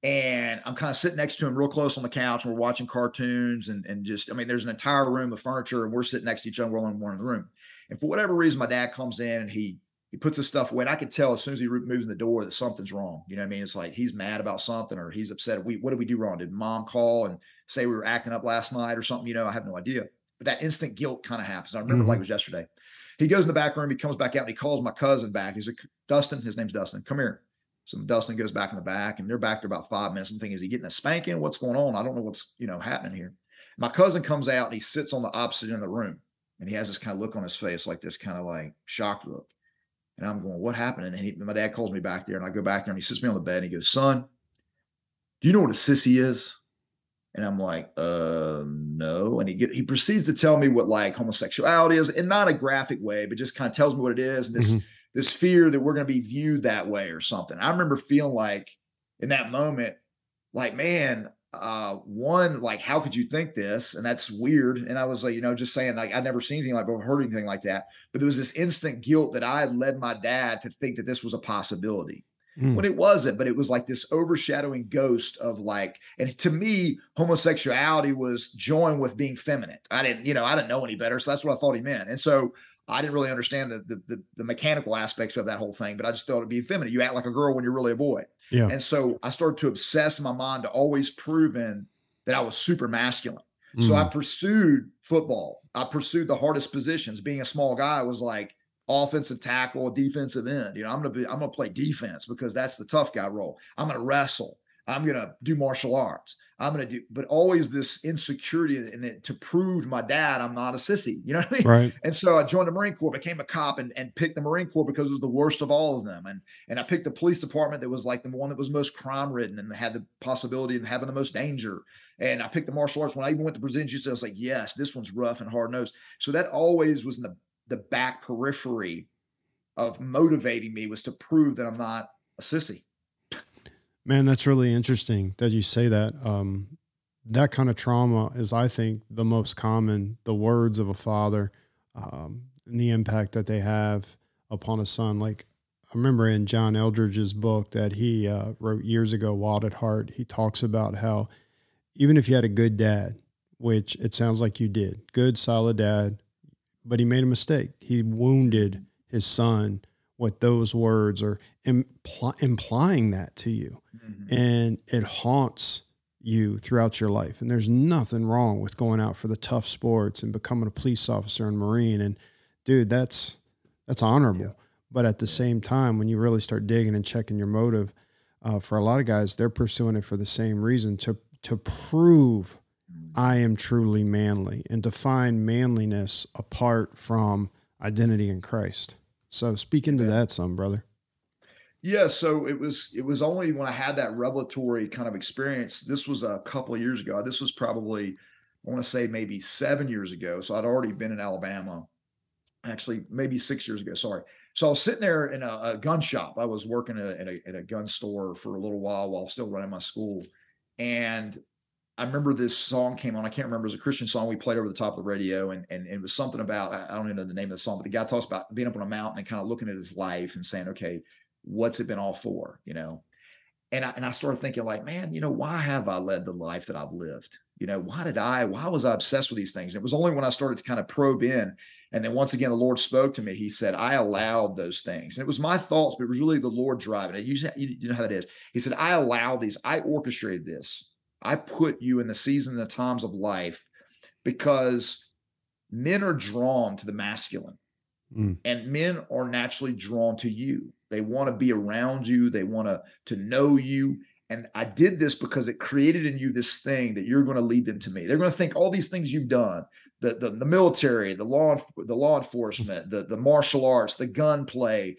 and I'm kind of sitting next to him, real close on the couch, and we're watching cartoons, and and just, I mean, there's an entire room of furniture, and we're sitting next to each other, we're only one in the room, and for whatever reason, my dad comes in and he he puts his stuff away. And I can tell as soon as he moves in the door that something's wrong. You know what I mean? It's like he's mad about something or he's upset. We what did we do wrong? Did mom call and say we were acting up last night or something? You know, I have no idea. But that instant guilt kind of happens. I remember mm-hmm. like it was yesterday. He goes in the back room, he comes back out and he calls my cousin back. He's like, Dustin, his name's Dustin, come here. So Dustin goes back in the back and they're back there about five minutes. I'm thinking, is he getting a spanking? What's going on? I don't know what's, you know, happening here. My cousin comes out and he sits on the opposite end of the room and he has this kind of look on his face, like this kind of like shocked look. And I'm going, what happened? And he, my dad calls me back there and I go back there and he sits me on the bed and he goes, son, do you know what a sissy is? And I'm like, uh, no. And he get, he proceeds to tell me what like homosexuality is in not a graphic way, but just kind of tells me what it is. And this, mm-hmm. this fear that we're going to be viewed that way or something. I remember feeling like in that moment, like, man, uh, one, like, how could you think this? And that's weird. And I was like, you know, just saying, like, I'd never seen anything like or heard anything like that. But there was this instant guilt that I had led my dad to think that this was a possibility. Mm. When it wasn't, but it was like this overshadowing ghost of like, and to me, homosexuality was joined with being feminine. I didn't, you know, I didn't know any better. So that's what I thought he meant. And so I didn't really understand the, the, the, the mechanical aspects of that whole thing, but I just thought it'd be feminine. You act like a girl when you're really a boy. Yeah. And so I started to obsess my mind to always proving that I was super masculine. Mm. So I mm. pursued football. I pursued the hardest positions. Being a small guy was like offensive tackle, defensive end. You know, I'm gonna be I'm gonna play defense because that's the tough guy role. I'm gonna wrestle. I'm gonna do martial arts. I'm going to do, but always this insecurity and in to prove to my dad I'm not a sissy. You know what I mean? Right. And so I joined the Marine Corps, became a cop, and, and picked the Marine Corps because it was the worst of all of them. And and I picked the police department that was like the one that was most crime ridden and had the possibility of having the most danger. And I picked the martial arts. When I even went to Brazilian Jiu-Jitsu, I was like, yes, this one's rough and hard nosed. So that always was in the the back periphery of motivating me was to prove that I'm not a sissy. Man, that's really interesting that you say that. Um, that kind of trauma is, I think, the most common. The words of a father um, and the impact that they have upon a son. Like I remember in John Eldredge's book that he uh, wrote years ago, Wild at Heart, he talks about how even if you had a good dad, which it sounds like you did, good, solid dad, but he made a mistake. He wounded his son with those words or impl- implying that to you. Mm-hmm. And it haunts you throughout your life. And there's nothing wrong with going out for the tough sports and becoming a police officer and Marine. And dude, that's that's honorable. Yeah. But at the same time, when you really start digging and checking your motive, uh, for a lot of guys, they're pursuing it for the same reason to to prove. I am truly manly and to find manliness apart from identity in Christ. So speak into yeah. that some, brother. Yeah, so it was it was only when I had that revelatory kind of experience. This was a couple of years ago. This was probably I want to say maybe seven years ago. So I'd already been in Alabama. Actually, maybe six years ago. Sorry. So I was sitting there in a, a gun shop. I was working at a, at a gun store for a little while while still running my school, and I remember this song came on. I can't remember. It was a Christian song we played over the top of the radio, and and, and it was something about I don't even know the name of the song, but the guy talks about being up on a mountain and kind of looking at his life and saying, okay, what's it been all for, you know? And I and I started thinking like, man, you know, why have I led the life that I've lived? You know, why did I? Why was I obsessed with these things? And it was only when I started to kind of probe in, and then once again, the Lord spoke to me. He said, I allowed those things, and it was my thoughts, but it was really the Lord driving it. You, you know how that is. He said, I allowed these. I orchestrated this I put you in the season and the times of life because men are drawn to the masculine mm. and men are naturally drawn to you. They want to be around you, they want to, to know you. And I did this because it created in you this thing that you're going to lead them to me. They're going to think all these things you've done, the, the, the military, the law, the law enforcement, the, the martial arts, the gun play,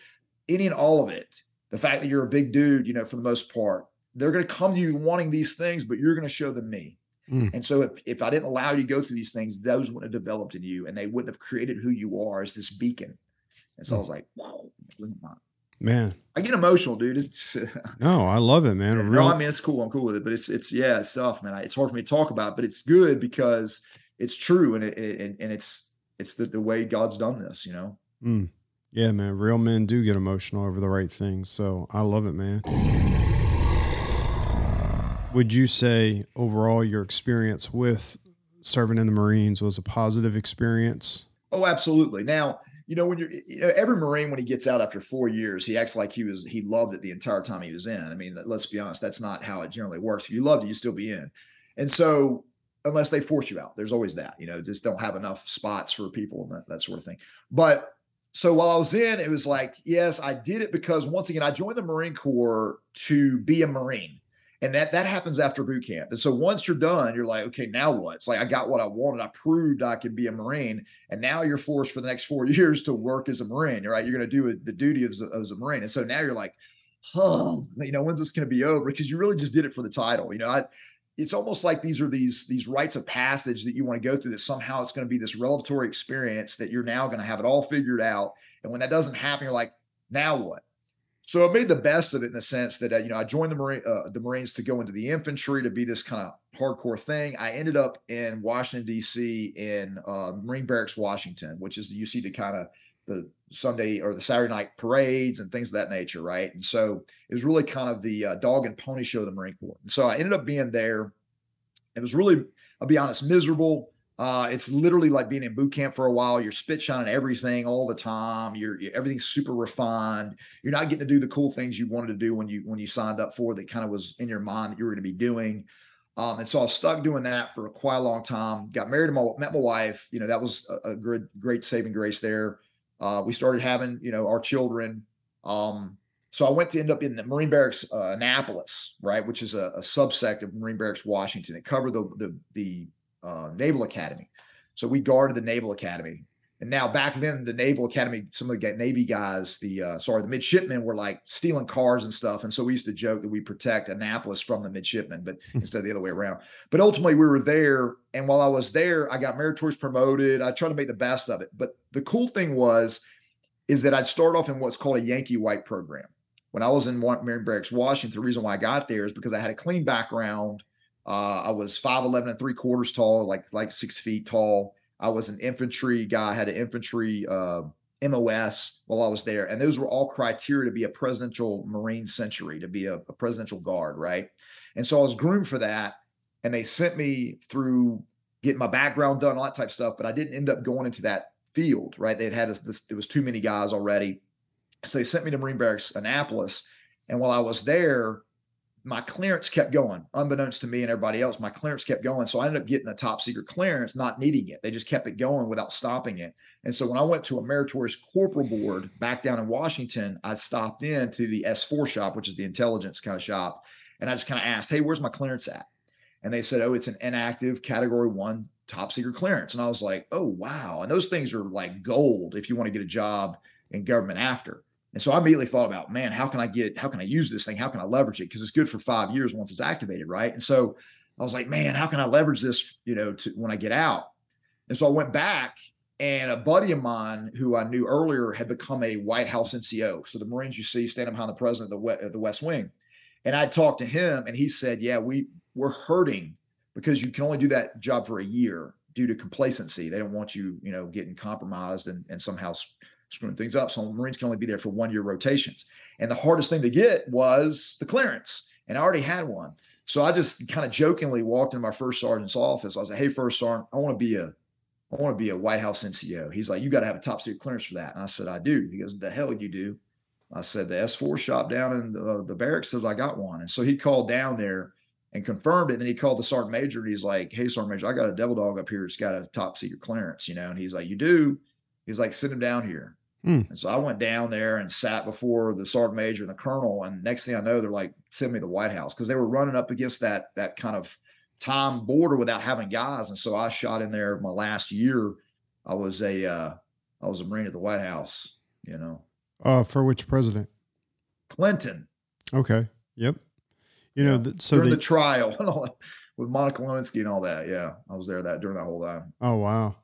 any and all of it. The fact that you're a big dude, you know, for the most part, they're going to come to you wanting these things, but you're going to show them me. Mm. And so if, if I didn't allow you to go through these things, those wouldn't have developed in you and they wouldn't have created who you are as this beacon. And so mm. I was like, whoa, man, I get emotional, dude. It's (laughs) no, I love it, man. Real- no, I mean, it's cool. I'm cool with it, but it's, it's, yeah, it's tough, man. It's hard for me to talk about, but it's good because it's true. And it, it and it's, it's the, the way God's done this, you know? Mm. Yeah, man. Real men do get emotional over the right things. So I love it, man. Would you say overall your experience with serving in the Marines was a positive experience? Oh, absolutely. Now, you know, when you're, you know, every Marine, when he gets out after four years, he acts like he was, he loved it the entire time he was in. I mean, let's be honest, that's not how it generally works. If you loved it, you still be in. And so, unless they force you out, there's always that, you know, just don't have enough spots for people and that, that sort of thing. But so while I was in, it was like, yes, I did it because once again, I joined the Marine Corps to be a Marine and that that happens after boot camp. And so once you're done, you're like, okay, now what? It's like I got what I wanted. I proved I could be a Marine, and now you're forced for the next four (laughs) years to work as a Marine. Right? You're going to do the duty as a, as a Marine, and so now you're like, oh, you know, when's this going to be over? Because you really just did it for the title. You know, I, it's almost like these are these these rites of passage that you want to go through. That somehow it's going to be this revelatory experience that you're now going to have it all figured out. And when that doesn't happen, you're like, now what? So I made the best of it in the sense that uh, you know I joined the Marine uh, the Marines to go into the infantry to be this kind of hardcore thing. I ended up in Washington D.C. in uh, Marine Barracks, Washington, which is you see the kind of the Sunday or the Saturday night parades and things of that nature, right? And so it was really kind of the uh, dog and pony show of the Marine Corps. And so I ended up being there. It was really, I'll be honest, miserable. Uh, it's literally like being in boot camp for a while. You're spit shining everything all the time. You're, you're, everything's super refined. You're not getting to do the cool things you wanted to do when you when you signed up for that kind of was in your mind that you were going to be doing. Um, and so I was stuck doing that for quite a long time. Got married to my met my wife. You know that was a, a great great saving grace there. Uh, we started having you know our children. Um, so I went to end up in the Marine Barracks uh, Annapolis, right, which is a, a, subsect of Marine Barracks Washington. It covered the the, the uh, Naval Academy. So we guarded the Naval Academy. And now back then, the Naval Academy, some of the Navy guys, the uh, sorry, the midshipmen were like stealing cars and stuff. And so we used to joke that we protect Annapolis from the midshipmen, but (laughs) instead the other way around. But ultimately, we were there. And while I was there, I got meritorious promoted. I tried to make the best of it. But the cool thing was, is that I'd start off in what's called a Yankee White program. When I was in Marine Barracks, Washington, the reason why I got there is because I had a clean background. Uh, I was 5'11 and three quarters tall, like like six feet tall. I was an infantry guy, had an infantry uh, MOS while I was there. And those were all criteria to be a presidential Marine century, to be a, a presidential guard, right? And so I was groomed for that. And they sent me through getting my background done, all that type stuff. But I didn't end up going into that field, right? They had had this, it was too many guys already. So they sent me to Marine Barracks Annapolis. And while I was there, my clearance kept going, unbeknownst to me and everybody else. My clearance kept going. So I ended up getting a top secret clearance, not needing it. They just kept it going without stopping it. And so when I went to a meritorious corporal board back down in Washington, I stopped in to the S4 shop, which is the intelligence kind of shop. And I just kind of asked, Hey, where's my clearance at? And they said, Oh, it's an inactive category one top secret clearance. And I was like, Oh, wow. And those things are like gold if you want to get a job in government after. And so I immediately thought about, man, how can I get, how can I use this thing? How can I leverage it? Because it's good for five years once it's activated, right? And so I was like, man, how can I leverage this, you know, to when I get out? And so I went back and a buddy of mine who I knew earlier had become a White House NCO. So the Marines you see standing behind the president of the, the West Wing. And I talked to him and he said, yeah, we we're hurting because you can only do that job for a year due to complacency. They don't want you, you know, getting compromised and, and somehow screwing things up. So Marines can only be there for one year rotations. And the hardest thing to get was the clearance. And I already had one. So I just kind of jokingly walked into my first sergeant's office. I was like, hey, first sergeant, I want to be a I want to be a White House NCO. He's like, you got to have a top secret clearance for that. And I said, I do. He goes, the hell you do. I said, the S4 shop down in the, uh, the barracks says I got one. And so he called down there and confirmed it. And then he called the sergeant major and he's like, hey, sergeant major, I got a devil dog up here. It's got a top secret clearance, you know? And he's like, you do? He's like, send him down here. Mm. And so I went down there and sat before the sergeant major and the colonel. And next thing I know, they're like, send me to the White House because they were running up against that that kind of time border without having guys. And so I shot in there my last year. I was a uh, I was a Marine at the White House, you know. Uh, for which president? Clinton. Okay. Yep. You yeah. know, th- so during the trial (laughs) with Monica Lewinsky and all that. Yeah, I was there that during that whole time. Oh wow.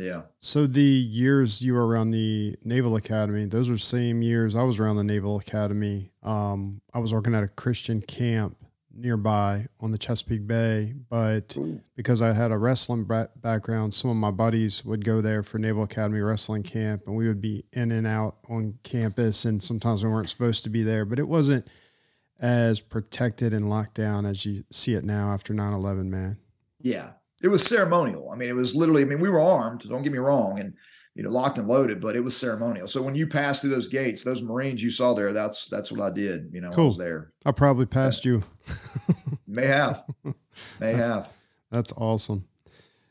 Yeah. So the years you were around the Naval Academy, those were same years I was around the Naval Academy. Um, I was working at a Christian camp nearby on the Chesapeake Bay, but because I had a wrestling background, some of my buddies would go there for Naval Academy wrestling camp, and we would be in and out on campus, and sometimes we weren't supposed to be there, but it wasn't as protected and locked down as you see it now after 9-11 man yeah it was ceremonial. I mean, it was literally, I mean, we were armed, don't get me wrong, and you know, locked and loaded, but it was ceremonial. So when you passed through those gates, those Marines you saw there, that's that's what I did. You know, cool. I was there. I probably passed you. (laughs) May have. (laughs) May have. That's awesome.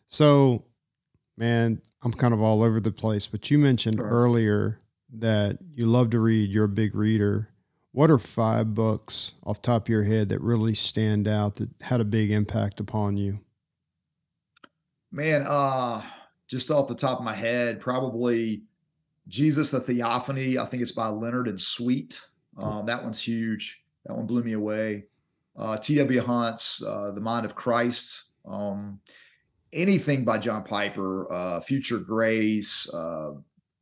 So, man, I'm kind of all over the place, but you mentioned sure. earlier that you love to read. You're a big reader. What are five books off top of your head that really stand out that had a big impact upon you? Man, uh, just off the top of my head, probably Jesus the Theophany. I think it's by Leonard and Sweet. Um, that one's huge. That one blew me away. Uh, T.W. Hunt's uh, The Mind of Christ. Um, anything by John Piper, uh, Future Grace, uh,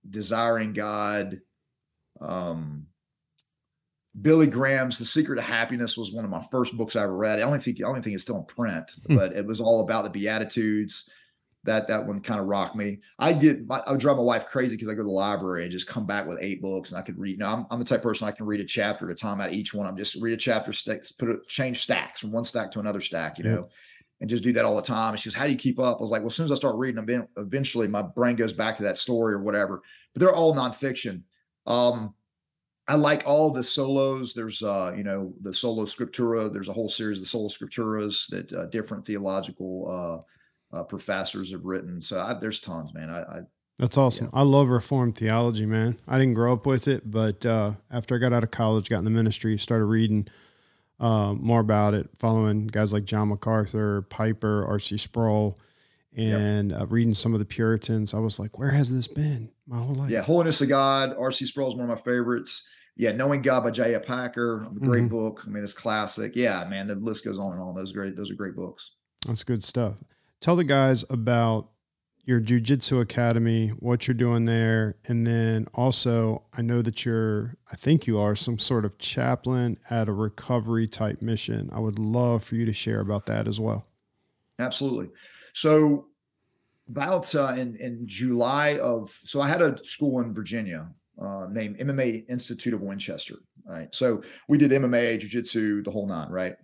Desiring God. Um, Billy Graham's The Secret of Happiness was one of my first books I ever read. I don't think I don't think it's still in print, hmm. but it was all about the Beatitudes that that one kind of rocked me. I get I would drive my wife crazy because I go to the library and just come back with eight books and I could read. Now I'm, I'm the type person I can read a chapter at a time out of each one. I'm just read a chapter, sticks, put it, change stacks from one stack to another stack, you know, and just do that all the time. And she goes, "How do you keep up?" I was like, "Well, as soon as I start reading eventually my brain goes back to that story or whatever." But they're all nonfiction. Um, I like all the solos. There's, uh, you know, the sola scriptura. There's a whole series of sola scripturas that uh, different theological uh, professors have written. So I, there's tons, man. I, I, That's awesome. Yeah. I love Reformed theology, man. I didn't grow up with it, but uh, after I got out of college, got in the ministry, started reading uh, more about it, following guys like John MacArthur, Piper, R.C. Sproul, and yep. uh, reading some of the Puritans. I was like, where has this been my whole life? Yeah, Holiness of God, R.C. Sproul is one of my favorites. Yeah, Knowing God by J.I. Packer, a great mm-hmm. book. I mean, it's classic. Yeah, man, the list goes on and on. Those are great. Those are great books. That's good stuff. Tell the guys about your jujitsu academy, what you're doing there, and then also I know that you're, I think you are some sort of chaplain at a recovery type mission. I would love for you to share about that as well. Absolutely. So about uh, in in July of so I had a school in Virginia uh, named MMA Institute of Winchester. Right. So we did MMA, jiu-jitsu, the whole nine, right?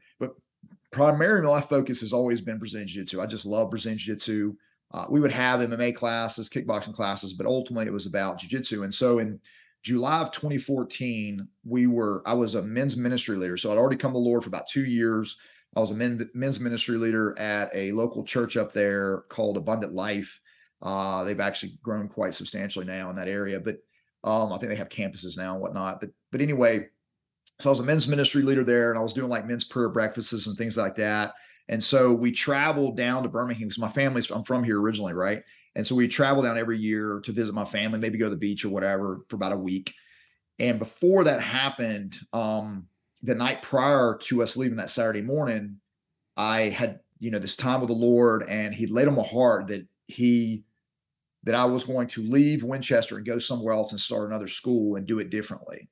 Primarily my focus has always been Brazilian Jiu-Jitsu. I just love Brazilian Jiu-Jitsu. Uh, we would have MMA classes, kickboxing classes, but ultimately it was about Jiu Jitsu. And so in July of 2014, we were I was a men's ministry leader. So I'd already come to the Lord for about two years. I was a men, men's ministry leader at a local church up there called Abundant Life. Uh, they've actually grown quite substantially now in that area, but um, I think they have campuses now and whatnot. But but anyway, so I was a men's ministry leader there, and I was doing like men's prayer breakfasts and things like that. And so we traveled down to Birmingham because my family's I'm from here originally, right? And so we travel down every year to visit my family, maybe go to the beach or whatever for about a week. And before that happened, um, the night prior to us leaving that Saturday morning, I had, you know, this time with the Lord and he laid on my heart that he that I was going to leave Winchester and go somewhere else and start another school and do it differently.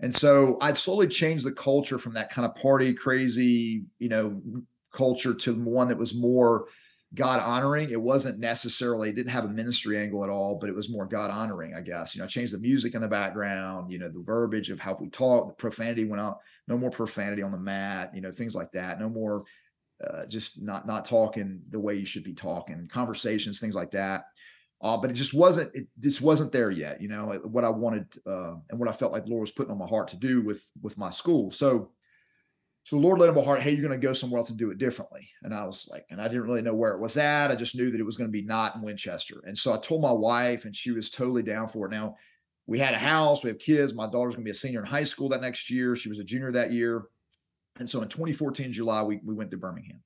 And so I'd slowly changed the culture from that kind of party crazy, you know, culture to one that was more God honoring. It wasn't necessarily, it didn't have a ministry angle at all, but it was more God honoring, I guess. You know, I changed the music in the background, you know, the verbiage of how we talk, the profanity went out, no more profanity on the mat, you know, things like that. No more uh, just not not talking the way you should be talking, conversations, things like that. Uh, but it just wasn't it just wasn't there yet, you know, what I wanted uh, and what I felt like the Lord was putting on my heart to do with with my school. So so the Lord led in my heart, hey, you're going to go somewhere else and do it differently. And I was like, and I didn't really know where it was at. I just knew that it was going to be not in Winchester. And so I told my wife, and she was totally down for it. Now, we had a house, we have kids. My daughter's going to be a senior in high school that next year. She was a junior that year. And so in 2014, July, we, we went to Birmingham.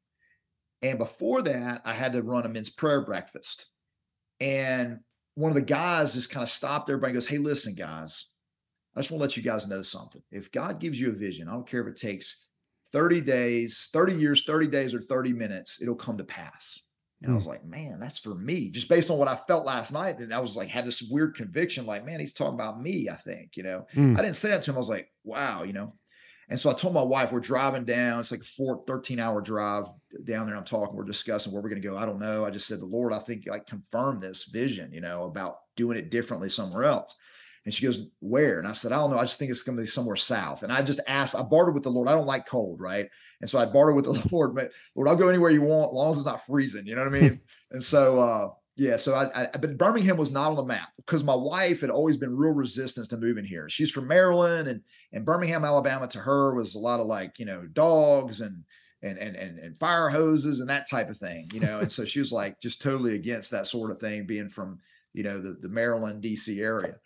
And before that, I had to run a men's prayer breakfast. And one of the guys just kind of stopped everybody and goes, Hey, listen, guys, I just want to let you guys know something. If God gives you a vision, I don't care if it takes 30 days, 30 years, 30 days, or 30 minutes, it'll come to pass. And mm. I was hmm. like, man, that's for me. Just based on what I felt last night. And I was like, had this weird conviction, like, man, he's talking about me, I think, you know. Mm. I didn't say that to him. I was like, wow, you know. And so I told my wife, we're driving down. It's like a four, 13 hour drive down there. I'm talking, we're discussing where we're going to go. I don't know. I just said, the Lord, I think like confirm this vision, you know, about doing it differently somewhere else. And she goes, Where? And I said, I don't know. I just think it's going to be somewhere south. And I just asked, I bartered with the Lord. I don't like cold, right? And so I bartered with the (laughs) Lord, but Lord, I'll go anywhere you want, as long as it's not freezing. You know what I mean? (laughs) and so, uh, yeah, so I, I, but Birmingham was not on the map because my wife had always been real resistance to moving here. She's from Maryland, and and Birmingham, Alabama, to her was a lot of like you know dogs and and and and, and fire hoses and that type of thing, you know. and so she was like just totally against that sort of thing, being from you know the the Maryland D.C. area.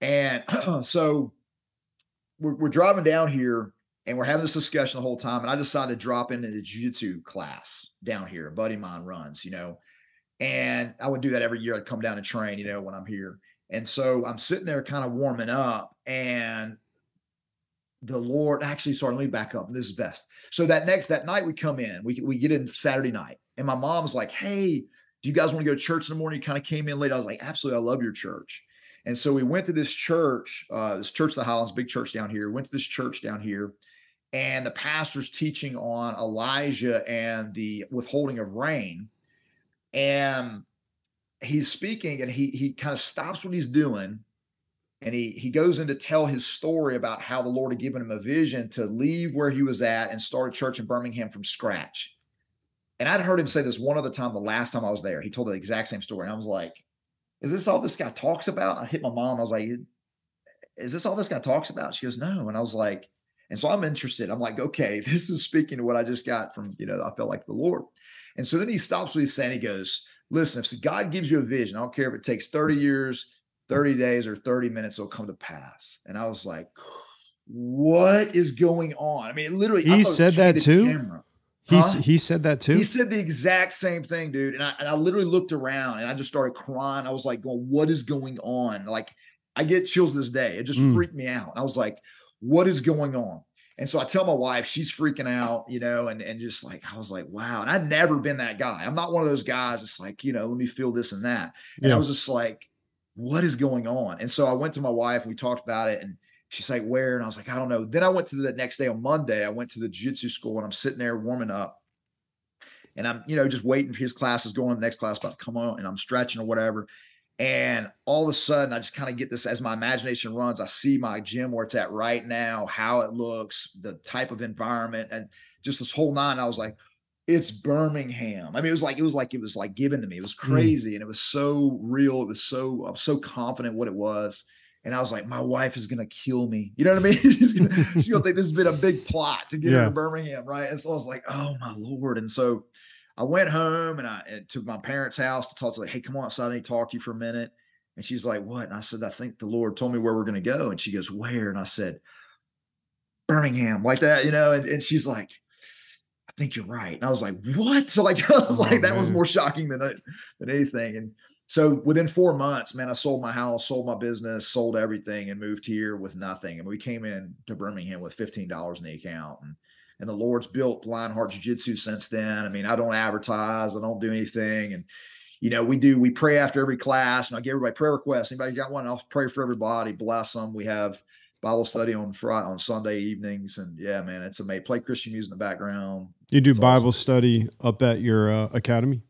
And (clears throat) so we're, we're driving down here and we're having this discussion the whole time. And I decided to drop into the jiu-jitsu class down here. A buddy mine runs, you know, and I would do that every year. I'd come down and train, you know, when I'm here. And so I'm sitting there kind of warming up and the Lord actually, sorry, let me back up. This is best. So that next, that night we come in, we, we get in Saturday night and my mom's like, Hey, do you guys want to go to church in the morning? You kind of came in late. I was like, absolutely. I love your church. And so we went to this church, uh, this church, the Highlands, big church down here. Went to this church down here, and the pastor's teaching on Elijah and the withholding of rain. And he's speaking, and he he kind of stops what he's doing, and he he goes in to tell his story about how the Lord had given him a vision to leave where he was at and start a church in Birmingham from scratch. And I'd heard him say this one other time the last time I was there. He told the exact same story. And I was like, is this all this guy talks about? I hit my mom. I was like, is this all this guy talks about? She goes, no. And I was like, and so I'm interested. I'm like, okay, (laughs) this is speaking to what I just got from, you know, I felt like the Lord. And so then he stops what he's saying. He goes, listen, if God gives you a vision, I don't care if it takes 30 years, 30 days, or 30 minutes, it'll come to pass. And I was like, what is going on? I mean, literally, he said that too. Huh? he said that too. He said the exact same thing, dude. And I and I literally looked around and I just started crying. I was like, going, what is going on? Like, I get chills this day. It just mm. freaked me out. I was like, what is going on? And so I tell my wife, she's freaking out, you know, and and just like I was like, wow. And I'd never been that guy. I'm not one of those guys. It's like, you know, let me feel this and that. And yeah. I was just like, what is going on? And so I went to my wife. We talked about it, and she's like, where? And I was like, I don't know. Then I went to the next day on Monday. I went to the jiu-jitsu school, and I'm sitting there warming up, and I'm, you know, just waiting for his classes going the next class about to come on, and I'm stretching or whatever. And all of a sudden, I just kind of get this as my imagination runs. I see my gym where it's at right now, how it looks, the type of environment, and just this whole nine. I was like, it's Birmingham. I mean, it was like it was like it was like given to me. It was hmm. crazy, mm. and it was so real. It was so I was so confident what it was. And I was like, my wife is gonna kill me. You know what I mean? (laughs) she's, gonna, she's gonna think this has been a big plot to get yeah. into Birmingham, right? And so I was like, oh my lord. And so I went home and I and to my parents' house to talk to like, hey, come on outside. I need to talk to you for a minute. And she's like, what? And I said, I think the Lord told me where we're going to go. And she goes, where? And I said, Birmingham, like that, you know. And, and she's like, I think you're right. And I was like, what? So like, (laughs) I was oh, like, that was more shocking than uh, than anything. And so within four months, man, I sold my house, sold my business, sold everything, and moved here with nothing. And we came in to Birmingham with fifteen dollars in the account. And and the Lord's built Lionheart Jiu Jitsu since then. I mean, I don't advertise, I don't do anything, and you know, we do we pray after every class, and I give everybody prayer requests. Anybody got one? I'll pray for everybody, bless them. We have Bible study on Friday on Sunday evenings, and yeah, man, it's amazing. Play Christian music in the background. You do it's Bible awesome. study up at your uh, academy.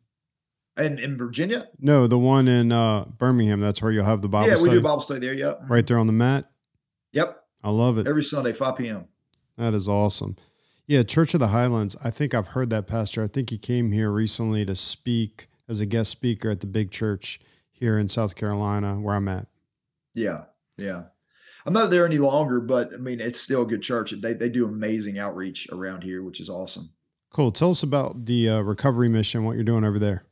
In, in Virginia? No, the one in uh, Birmingham. That's where you'll have the Bible. Yeah, study. we do Bible study there. Yep. Right there on the mat. Yep. I love it. Every Sunday, five p.m. That is awesome. Yeah, Church of the Highlands. I think I've heard that pastor. I think he came here recently to speak as a guest speaker at the big church here in South Carolina, where I'm at. Yeah, yeah. I'm not there any longer, but I mean, it's still a good church. They they do amazing outreach around here, which is awesome. Cool. Tell us about the uh, recovery mission. What you're doing over there.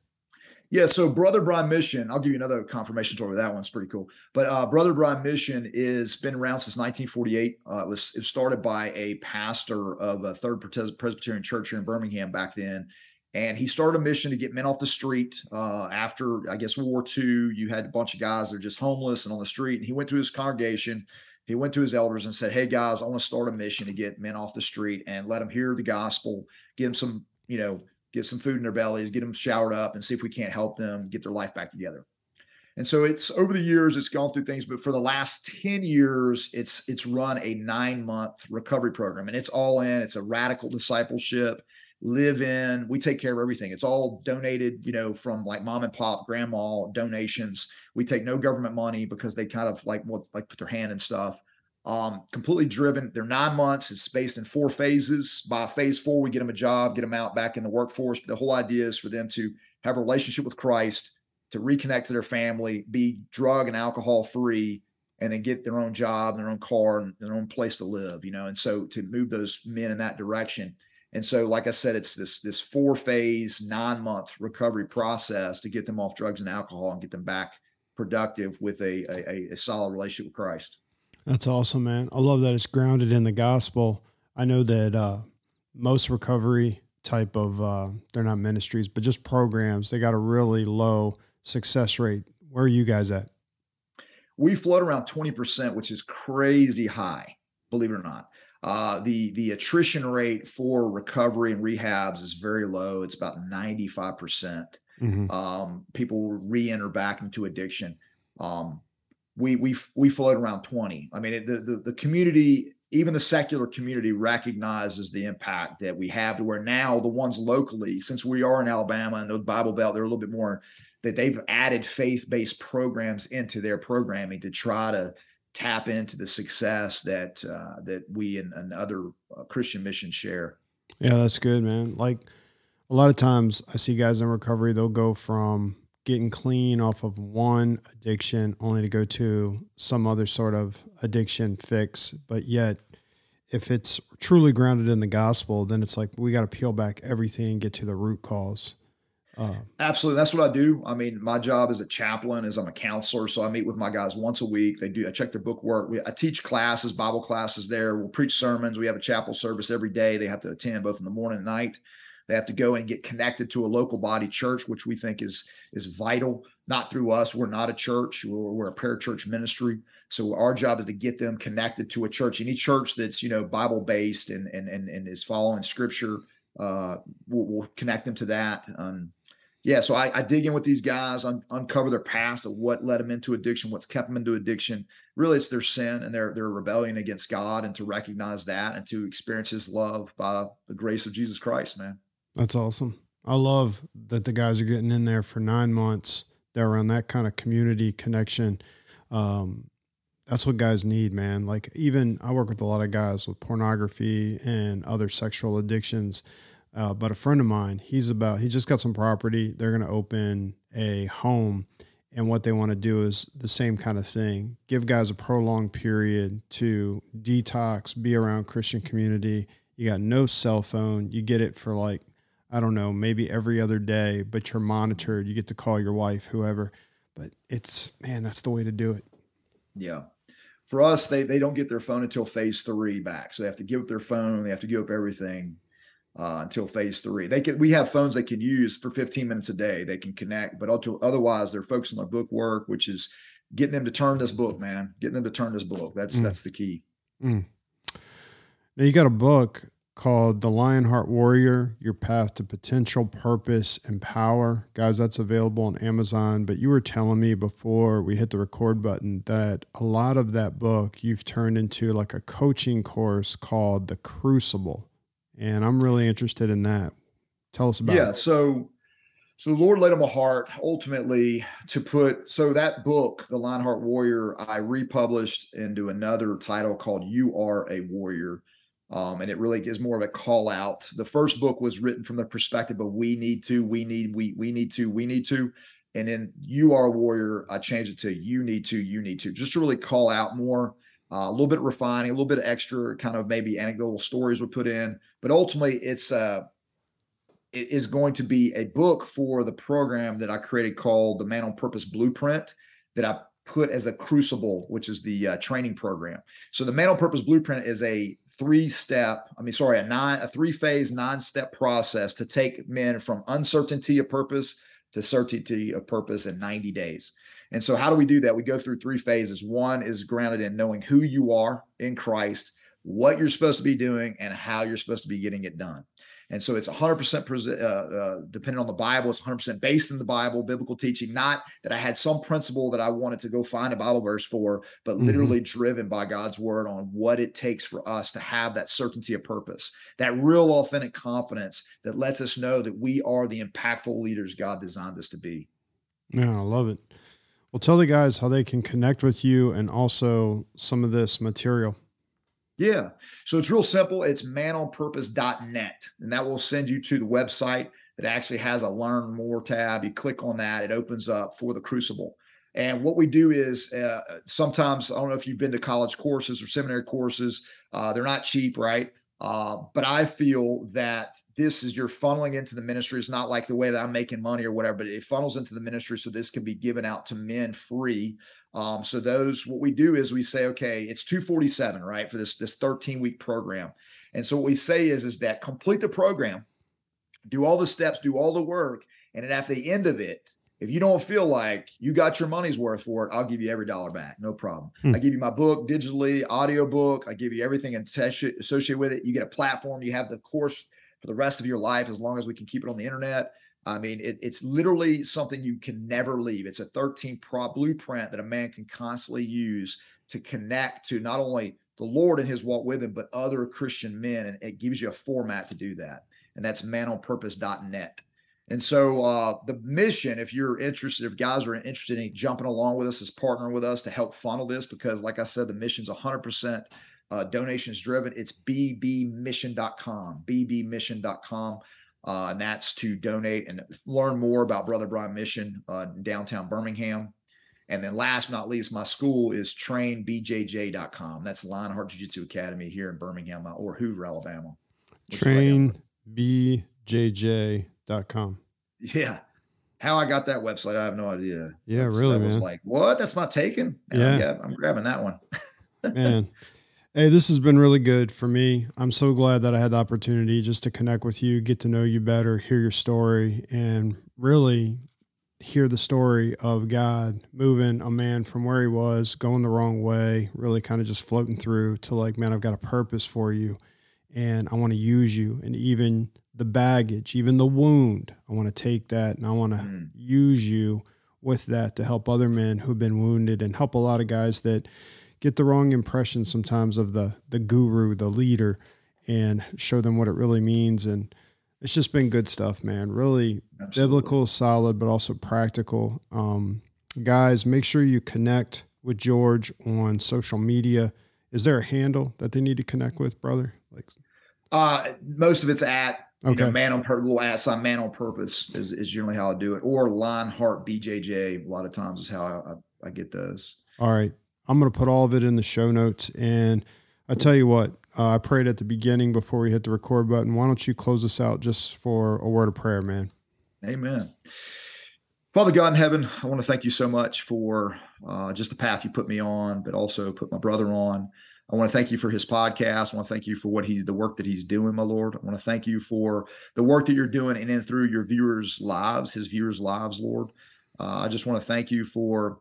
Yeah, so Brother Brian Mission, I'll give you another confirmation story. That one's pretty cool. But uh, Brother Brian Mission is been around since 1948. Uh, it was it started by a pastor of a Third Presbyterian Church here in Birmingham back then, and he started a mission to get men off the street. Uh, after I guess World War II, you had a bunch of guys that are just homeless and on the street. And he went to his congregation. He went to his elders and said, "Hey guys, I want to start a mission to get men off the street and let them hear the gospel, give them some, you know." Get some food in their bellies, get them showered up, and see if we can't help them get their life back together. And so it's over the years, it's gone through things, but for the last 10 years, it's it's run a nine-month recovery program. And it's all in, it's a radical discipleship, live in, we take care of everything. It's all donated, you know, from like mom and pop, grandma donations. We take no government money because they kind of like what like put their hand in stuff um, completely driven. They're nine months. It's spaced in four phases. By phase four, we get them a job, get them out back in the workforce. The whole idea is for them to have a relationship with Christ, to reconnect to their family, be drug and alcohol free, and then get their own job, their own car, and their own place to live. You know, and so to move those men in that direction. And so, like I said, it's this this four phase, nine month recovery process to get them off drugs and alcohol and get them back productive with a, a, a solid relationship with Christ. That's awesome, man. I love that it's grounded in the gospel. I know that uh, most recovery type of uh, they're not ministries, but just programs, they got a really low success rate. Where are you guys at? We float around 20%, which is crazy high, believe it or not. Uh, the the attrition rate for recovery and rehabs is very low. It's about 95%. percent mm hmm um, people re-enter back into addiction. Um, we we we float around 20 i mean the, the, the community even the secular community recognizes the impact that we have to where now the ones locally since we are in alabama and the bible belt they're a little bit more that they've added faith-based programs into their programming to try to tap into the success that uh, that we and, and other uh, christian missions share. Yeah that's good man. Like a lot of times i see guys in recovery they'll go from getting clean off of one addiction only to go to some other sort of addiction fix. But yet, if it's truly grounded in the gospel, then it's like we got to peel back everything and get to the root cause Uh, Absolutely. That's what I do. I mean, my job as a chaplain is I'm a counselor. So I meet with my guys once a week. They do, I check their book work. We, I teach classes, Bible classes there. We'll preach sermons. We have a chapel service every day. They have to attend both in the morning and night. They have to go and get connected to a local body church, which we think is is vital. Not through us. We're not a church. We're, we're a parachurch ministry. So our job is to get them connected to a church. Any church that's you know Bible based and and and, and is following Scripture, uh, we'll, we'll connect them to that. Um, yeah, so I, I, dig in with these guys, un, uncover their past of what led them into addiction, what's kept them into addiction. Really, it's their sin and their their rebellion against God, and to recognize that and to experience His love by the grace of Jesus Christ, man. That's awesome. I love that the guys are getting in there for nine months. They're around that kind of community connection. Um, that's what guys need, man. Like even I work with a lot of guys with pornography and other sexual addictions. Uh, but a friend of mine, he's about he just got some property. They're going to open a home, and what they want to do is the same kind of thing. Give guys a prolonged period to detox, be around Christian community. You got no cell phone. You get it for like I don't know, maybe every other day, but you're monitored. You get to call your wife, whoever. But it's man, that's the way to do it. Yeah for us, they they don't get their phone until phase three back. So they have to give up their phone. They have to give up everything uh, until phase three. They can we have phones they can use for 15 minutes a day. They can connect, but otherwise they're focusing on their book work, which is getting them to turn this book, man. Getting them to turn this book. That's mm. that's the key. Mm. Now you got a book called The Lionheart Warrior Your Path to Potential, Purpose, and Power. Guys, that's available on Amazon. But you were telling me before we hit the record button that a lot of that book you've turned into like a coaching course called The Crucible. And I'm really interested in that. Tell us about yeah, it. Yeah. So so the Lord laid on my heart ultimately to put so that book, The Lionheart Warrior, I republished into another title called You Are a Warrior um, and it really is more of a call out. The first book was written from the perspective of we need to, we need, we we need to, we need to, and then you are a warrior. I changed it to you need to, you need to, just to really call out more. Uh, a little bit refining, a little bit extra kind of maybe anecdotal stories were put in, but ultimately it's uh it is going to be a book for the program that I created called the Man on Purpose Blueprint that I put as a crucible, which is the uh, training program. So the Man on Purpose Blueprint is a three step, I mean, sorry, a nine, a three phase, nine step process to take men from uncertainty of purpose to certainty of purpose in 90 days. And so, how do we do that? We go through three phases. One is grounded in knowing who you are in Christ, what you're supposed to be doing, and how you're supposed to be getting it done. And so it's 100% uh, uh, dependent on the Bible. It's 100% based in the Bible, biblical teaching. Not that I had some principle that I wanted to go find a Bible verse for, but mm-hmm. literally driven by God's word on what it takes for us to have that certainty of purpose, that real authentic confidence that lets us know that we are the impactful leaders God designed us to be. Yeah, I love it. Well, tell the guys how they can connect with you and also some of this material. Yeah. So it's real simple. It's manonpurpose.net, and that will send you to the website that actually has a learn more tab. You click on that, it opens up for the Crucible. And what we do is uh, sometimes, I don't know if you've been to college courses or seminary courses, uh, they're not cheap, right? Uh, but I feel that this is you're funneling into the ministry. It's not like the way that I'm making money or whatever, but it funnels into the ministry so this can be given out to men free um, so those, what we do is we say, okay, it's 247, right, for this this 13 week program. And so what we say is, is that complete the program, do all the steps, do all the work, and then at the end of it, if you don't feel like you got your money's worth for it, I'll give you every dollar back. No problem. Hmm. I give you my book digitally, audio book. I give you everything associated with it. You get a platform. You have the course for the rest of your life as long as we can keep it on the internet. I mean, it, it's literally something you can never leave. It's a 13 prop blueprint that a man can constantly use to connect to not only the Lord and his walk with him, but other Christian men. And it gives you a format to do that. And that's manonpurpose.net. And so uh, the mission, if you're interested, if guys are interested in jumping along with us, is partnering with us to help funnel this, because like I said, the mission's 100% uh, donations driven. It's bbmission.com, bbmission.com. Uh, and that's to donate and learn more about Brother Brian Mission uh, downtown Birmingham. And then last but not least, my school is trainbjj.com. That's Lionheart Jiu Jitsu Academy here in Birmingham or Hoover, Alabama. Trainbjj.com. Yeah. How I got that website, I have no idea. Yeah, That's- really, that was like, what? That's not taken. And, Yeah. yeah, I'm grabbing that one. (laughs) Man, hey, this has been really good for me. I'm so glad that I had the opportunity just to connect with you, get to know you better, hear your story, and really hear the story of God moving a man from where he was, going the wrong way, really kind of just floating through to like, man, I've got a purpose for you and I want to use you. And even the baggage, even the wound, I want to take that and I want to Mm. use you with that to help other men who've been wounded and help a lot of guys that get the wrong impression sometimes of the the guru, the leader, and show them what it really means. And it's just been good stuff, man. Really Absolutely. biblical, solid, but also practical. Um, guys, make sure you connect with George on social media. Is there a handle that they need to connect with, brother? Like, Uh, most of it's at you know, Okay. man on purpose, little at sign, man on purpose is, is generally how I do it, or Lion Heart BJJ. A lot of times is how I, I, I get those. all right, I'm going to put all of it in the show notes. And I tell you what, uh, I prayed at the beginning before we hit the record button. Why don't you close us out just for a word of prayer, man? Amen. Father God in heaven, I want to thank you so much for uh, just the path you put me on, but also put my brother on. I want to thank you for his podcast. I want to thank you for what he's the work that he's doing, my Lord. I want to thank you for the work that you're doing in and through your viewers' lives, his viewers' lives, Lord. Uh, I just want to thank you for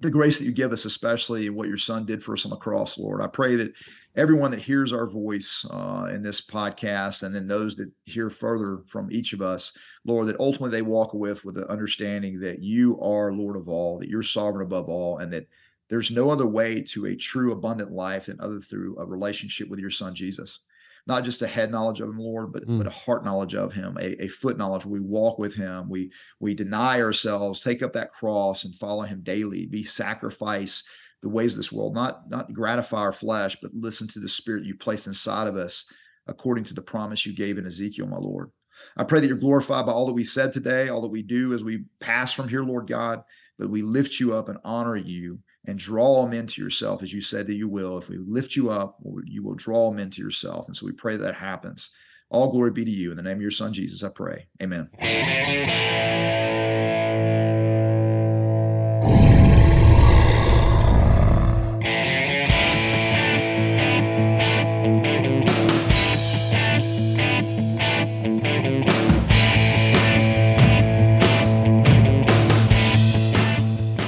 the grace that you give us, especially what your son did for us on the cross, Lord. I pray that everyone that hears our voice uh, in this podcast, and then those that hear further from each of us, Lord, that ultimately they walk with with the understanding that you are Lord of all, that you're sovereign above all, and that there's no other way to a true abundant life than other through a relationship with your son Jesus. Not just a head knowledge of him, Lord, but Mm. but a heart knowledge of him, a, a foot knowledge. We walk with him. We we deny ourselves, take up that cross, and follow him daily. Be sacrifice the ways of this world, not not gratify our flesh, but listen to the spirit you placed inside of us, according to the promise you gave in Ezekiel, my Lord. I pray that you're glorified by all that we said today, all that we do as we pass from here, Lord God, that we lift you up and honor you and draw them into yourself as you said that you will. If we lift you up, you will draw them into yourself. And so we pray that happens. All glory be to you. In the name of your son, Jesus, I pray. Amen.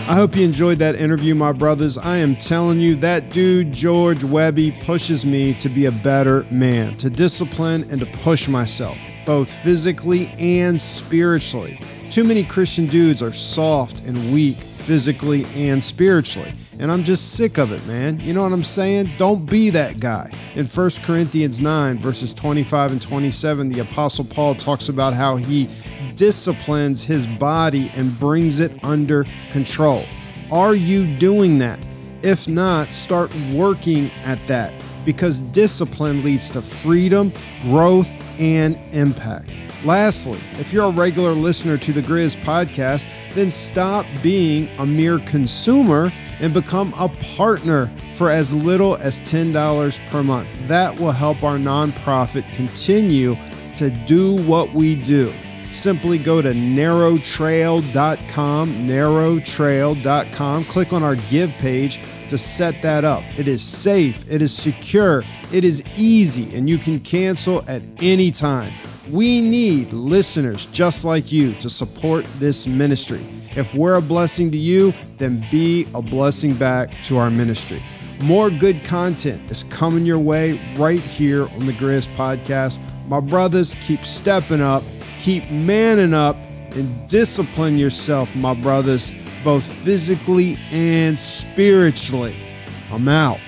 I hope you enjoyed that interview, my brothers. I am telling you, that dude, George Wehby, pushes me to be a better man, to discipline and to push myself, both physically and spiritually. Too many Christian dudes are soft and weak physically and spiritually. And I'm just sick of it, man. You know what I'm saying? Don't be that guy. In 1 Corinthians 9, verses 25 and 27, the Apostle Paul talks about how he disciplines his body and brings it under control. Are you doing that? If not, start working at that because discipline leads to freedom, growth, and impact. Lastly, if you're a regular listener to the Griz podcast, then stop being a mere consumer and become a partner for as little as $10 per month. That will help our nonprofit continue to do what we do. Simply go to narrowtrail.com, narrowtrail.com, click on our give page to set that up. It is safe, it is secure, it is easy, and you can cancel at any time. We need listeners just like you to support this ministry. If we're a blessing to you, then be a blessing back to our ministry. More good content is coming your way right here on the Griz Podcast. My brothers, keep stepping up, keep manning up, and discipline yourself, my brothers, both physically and spiritually. I'm out.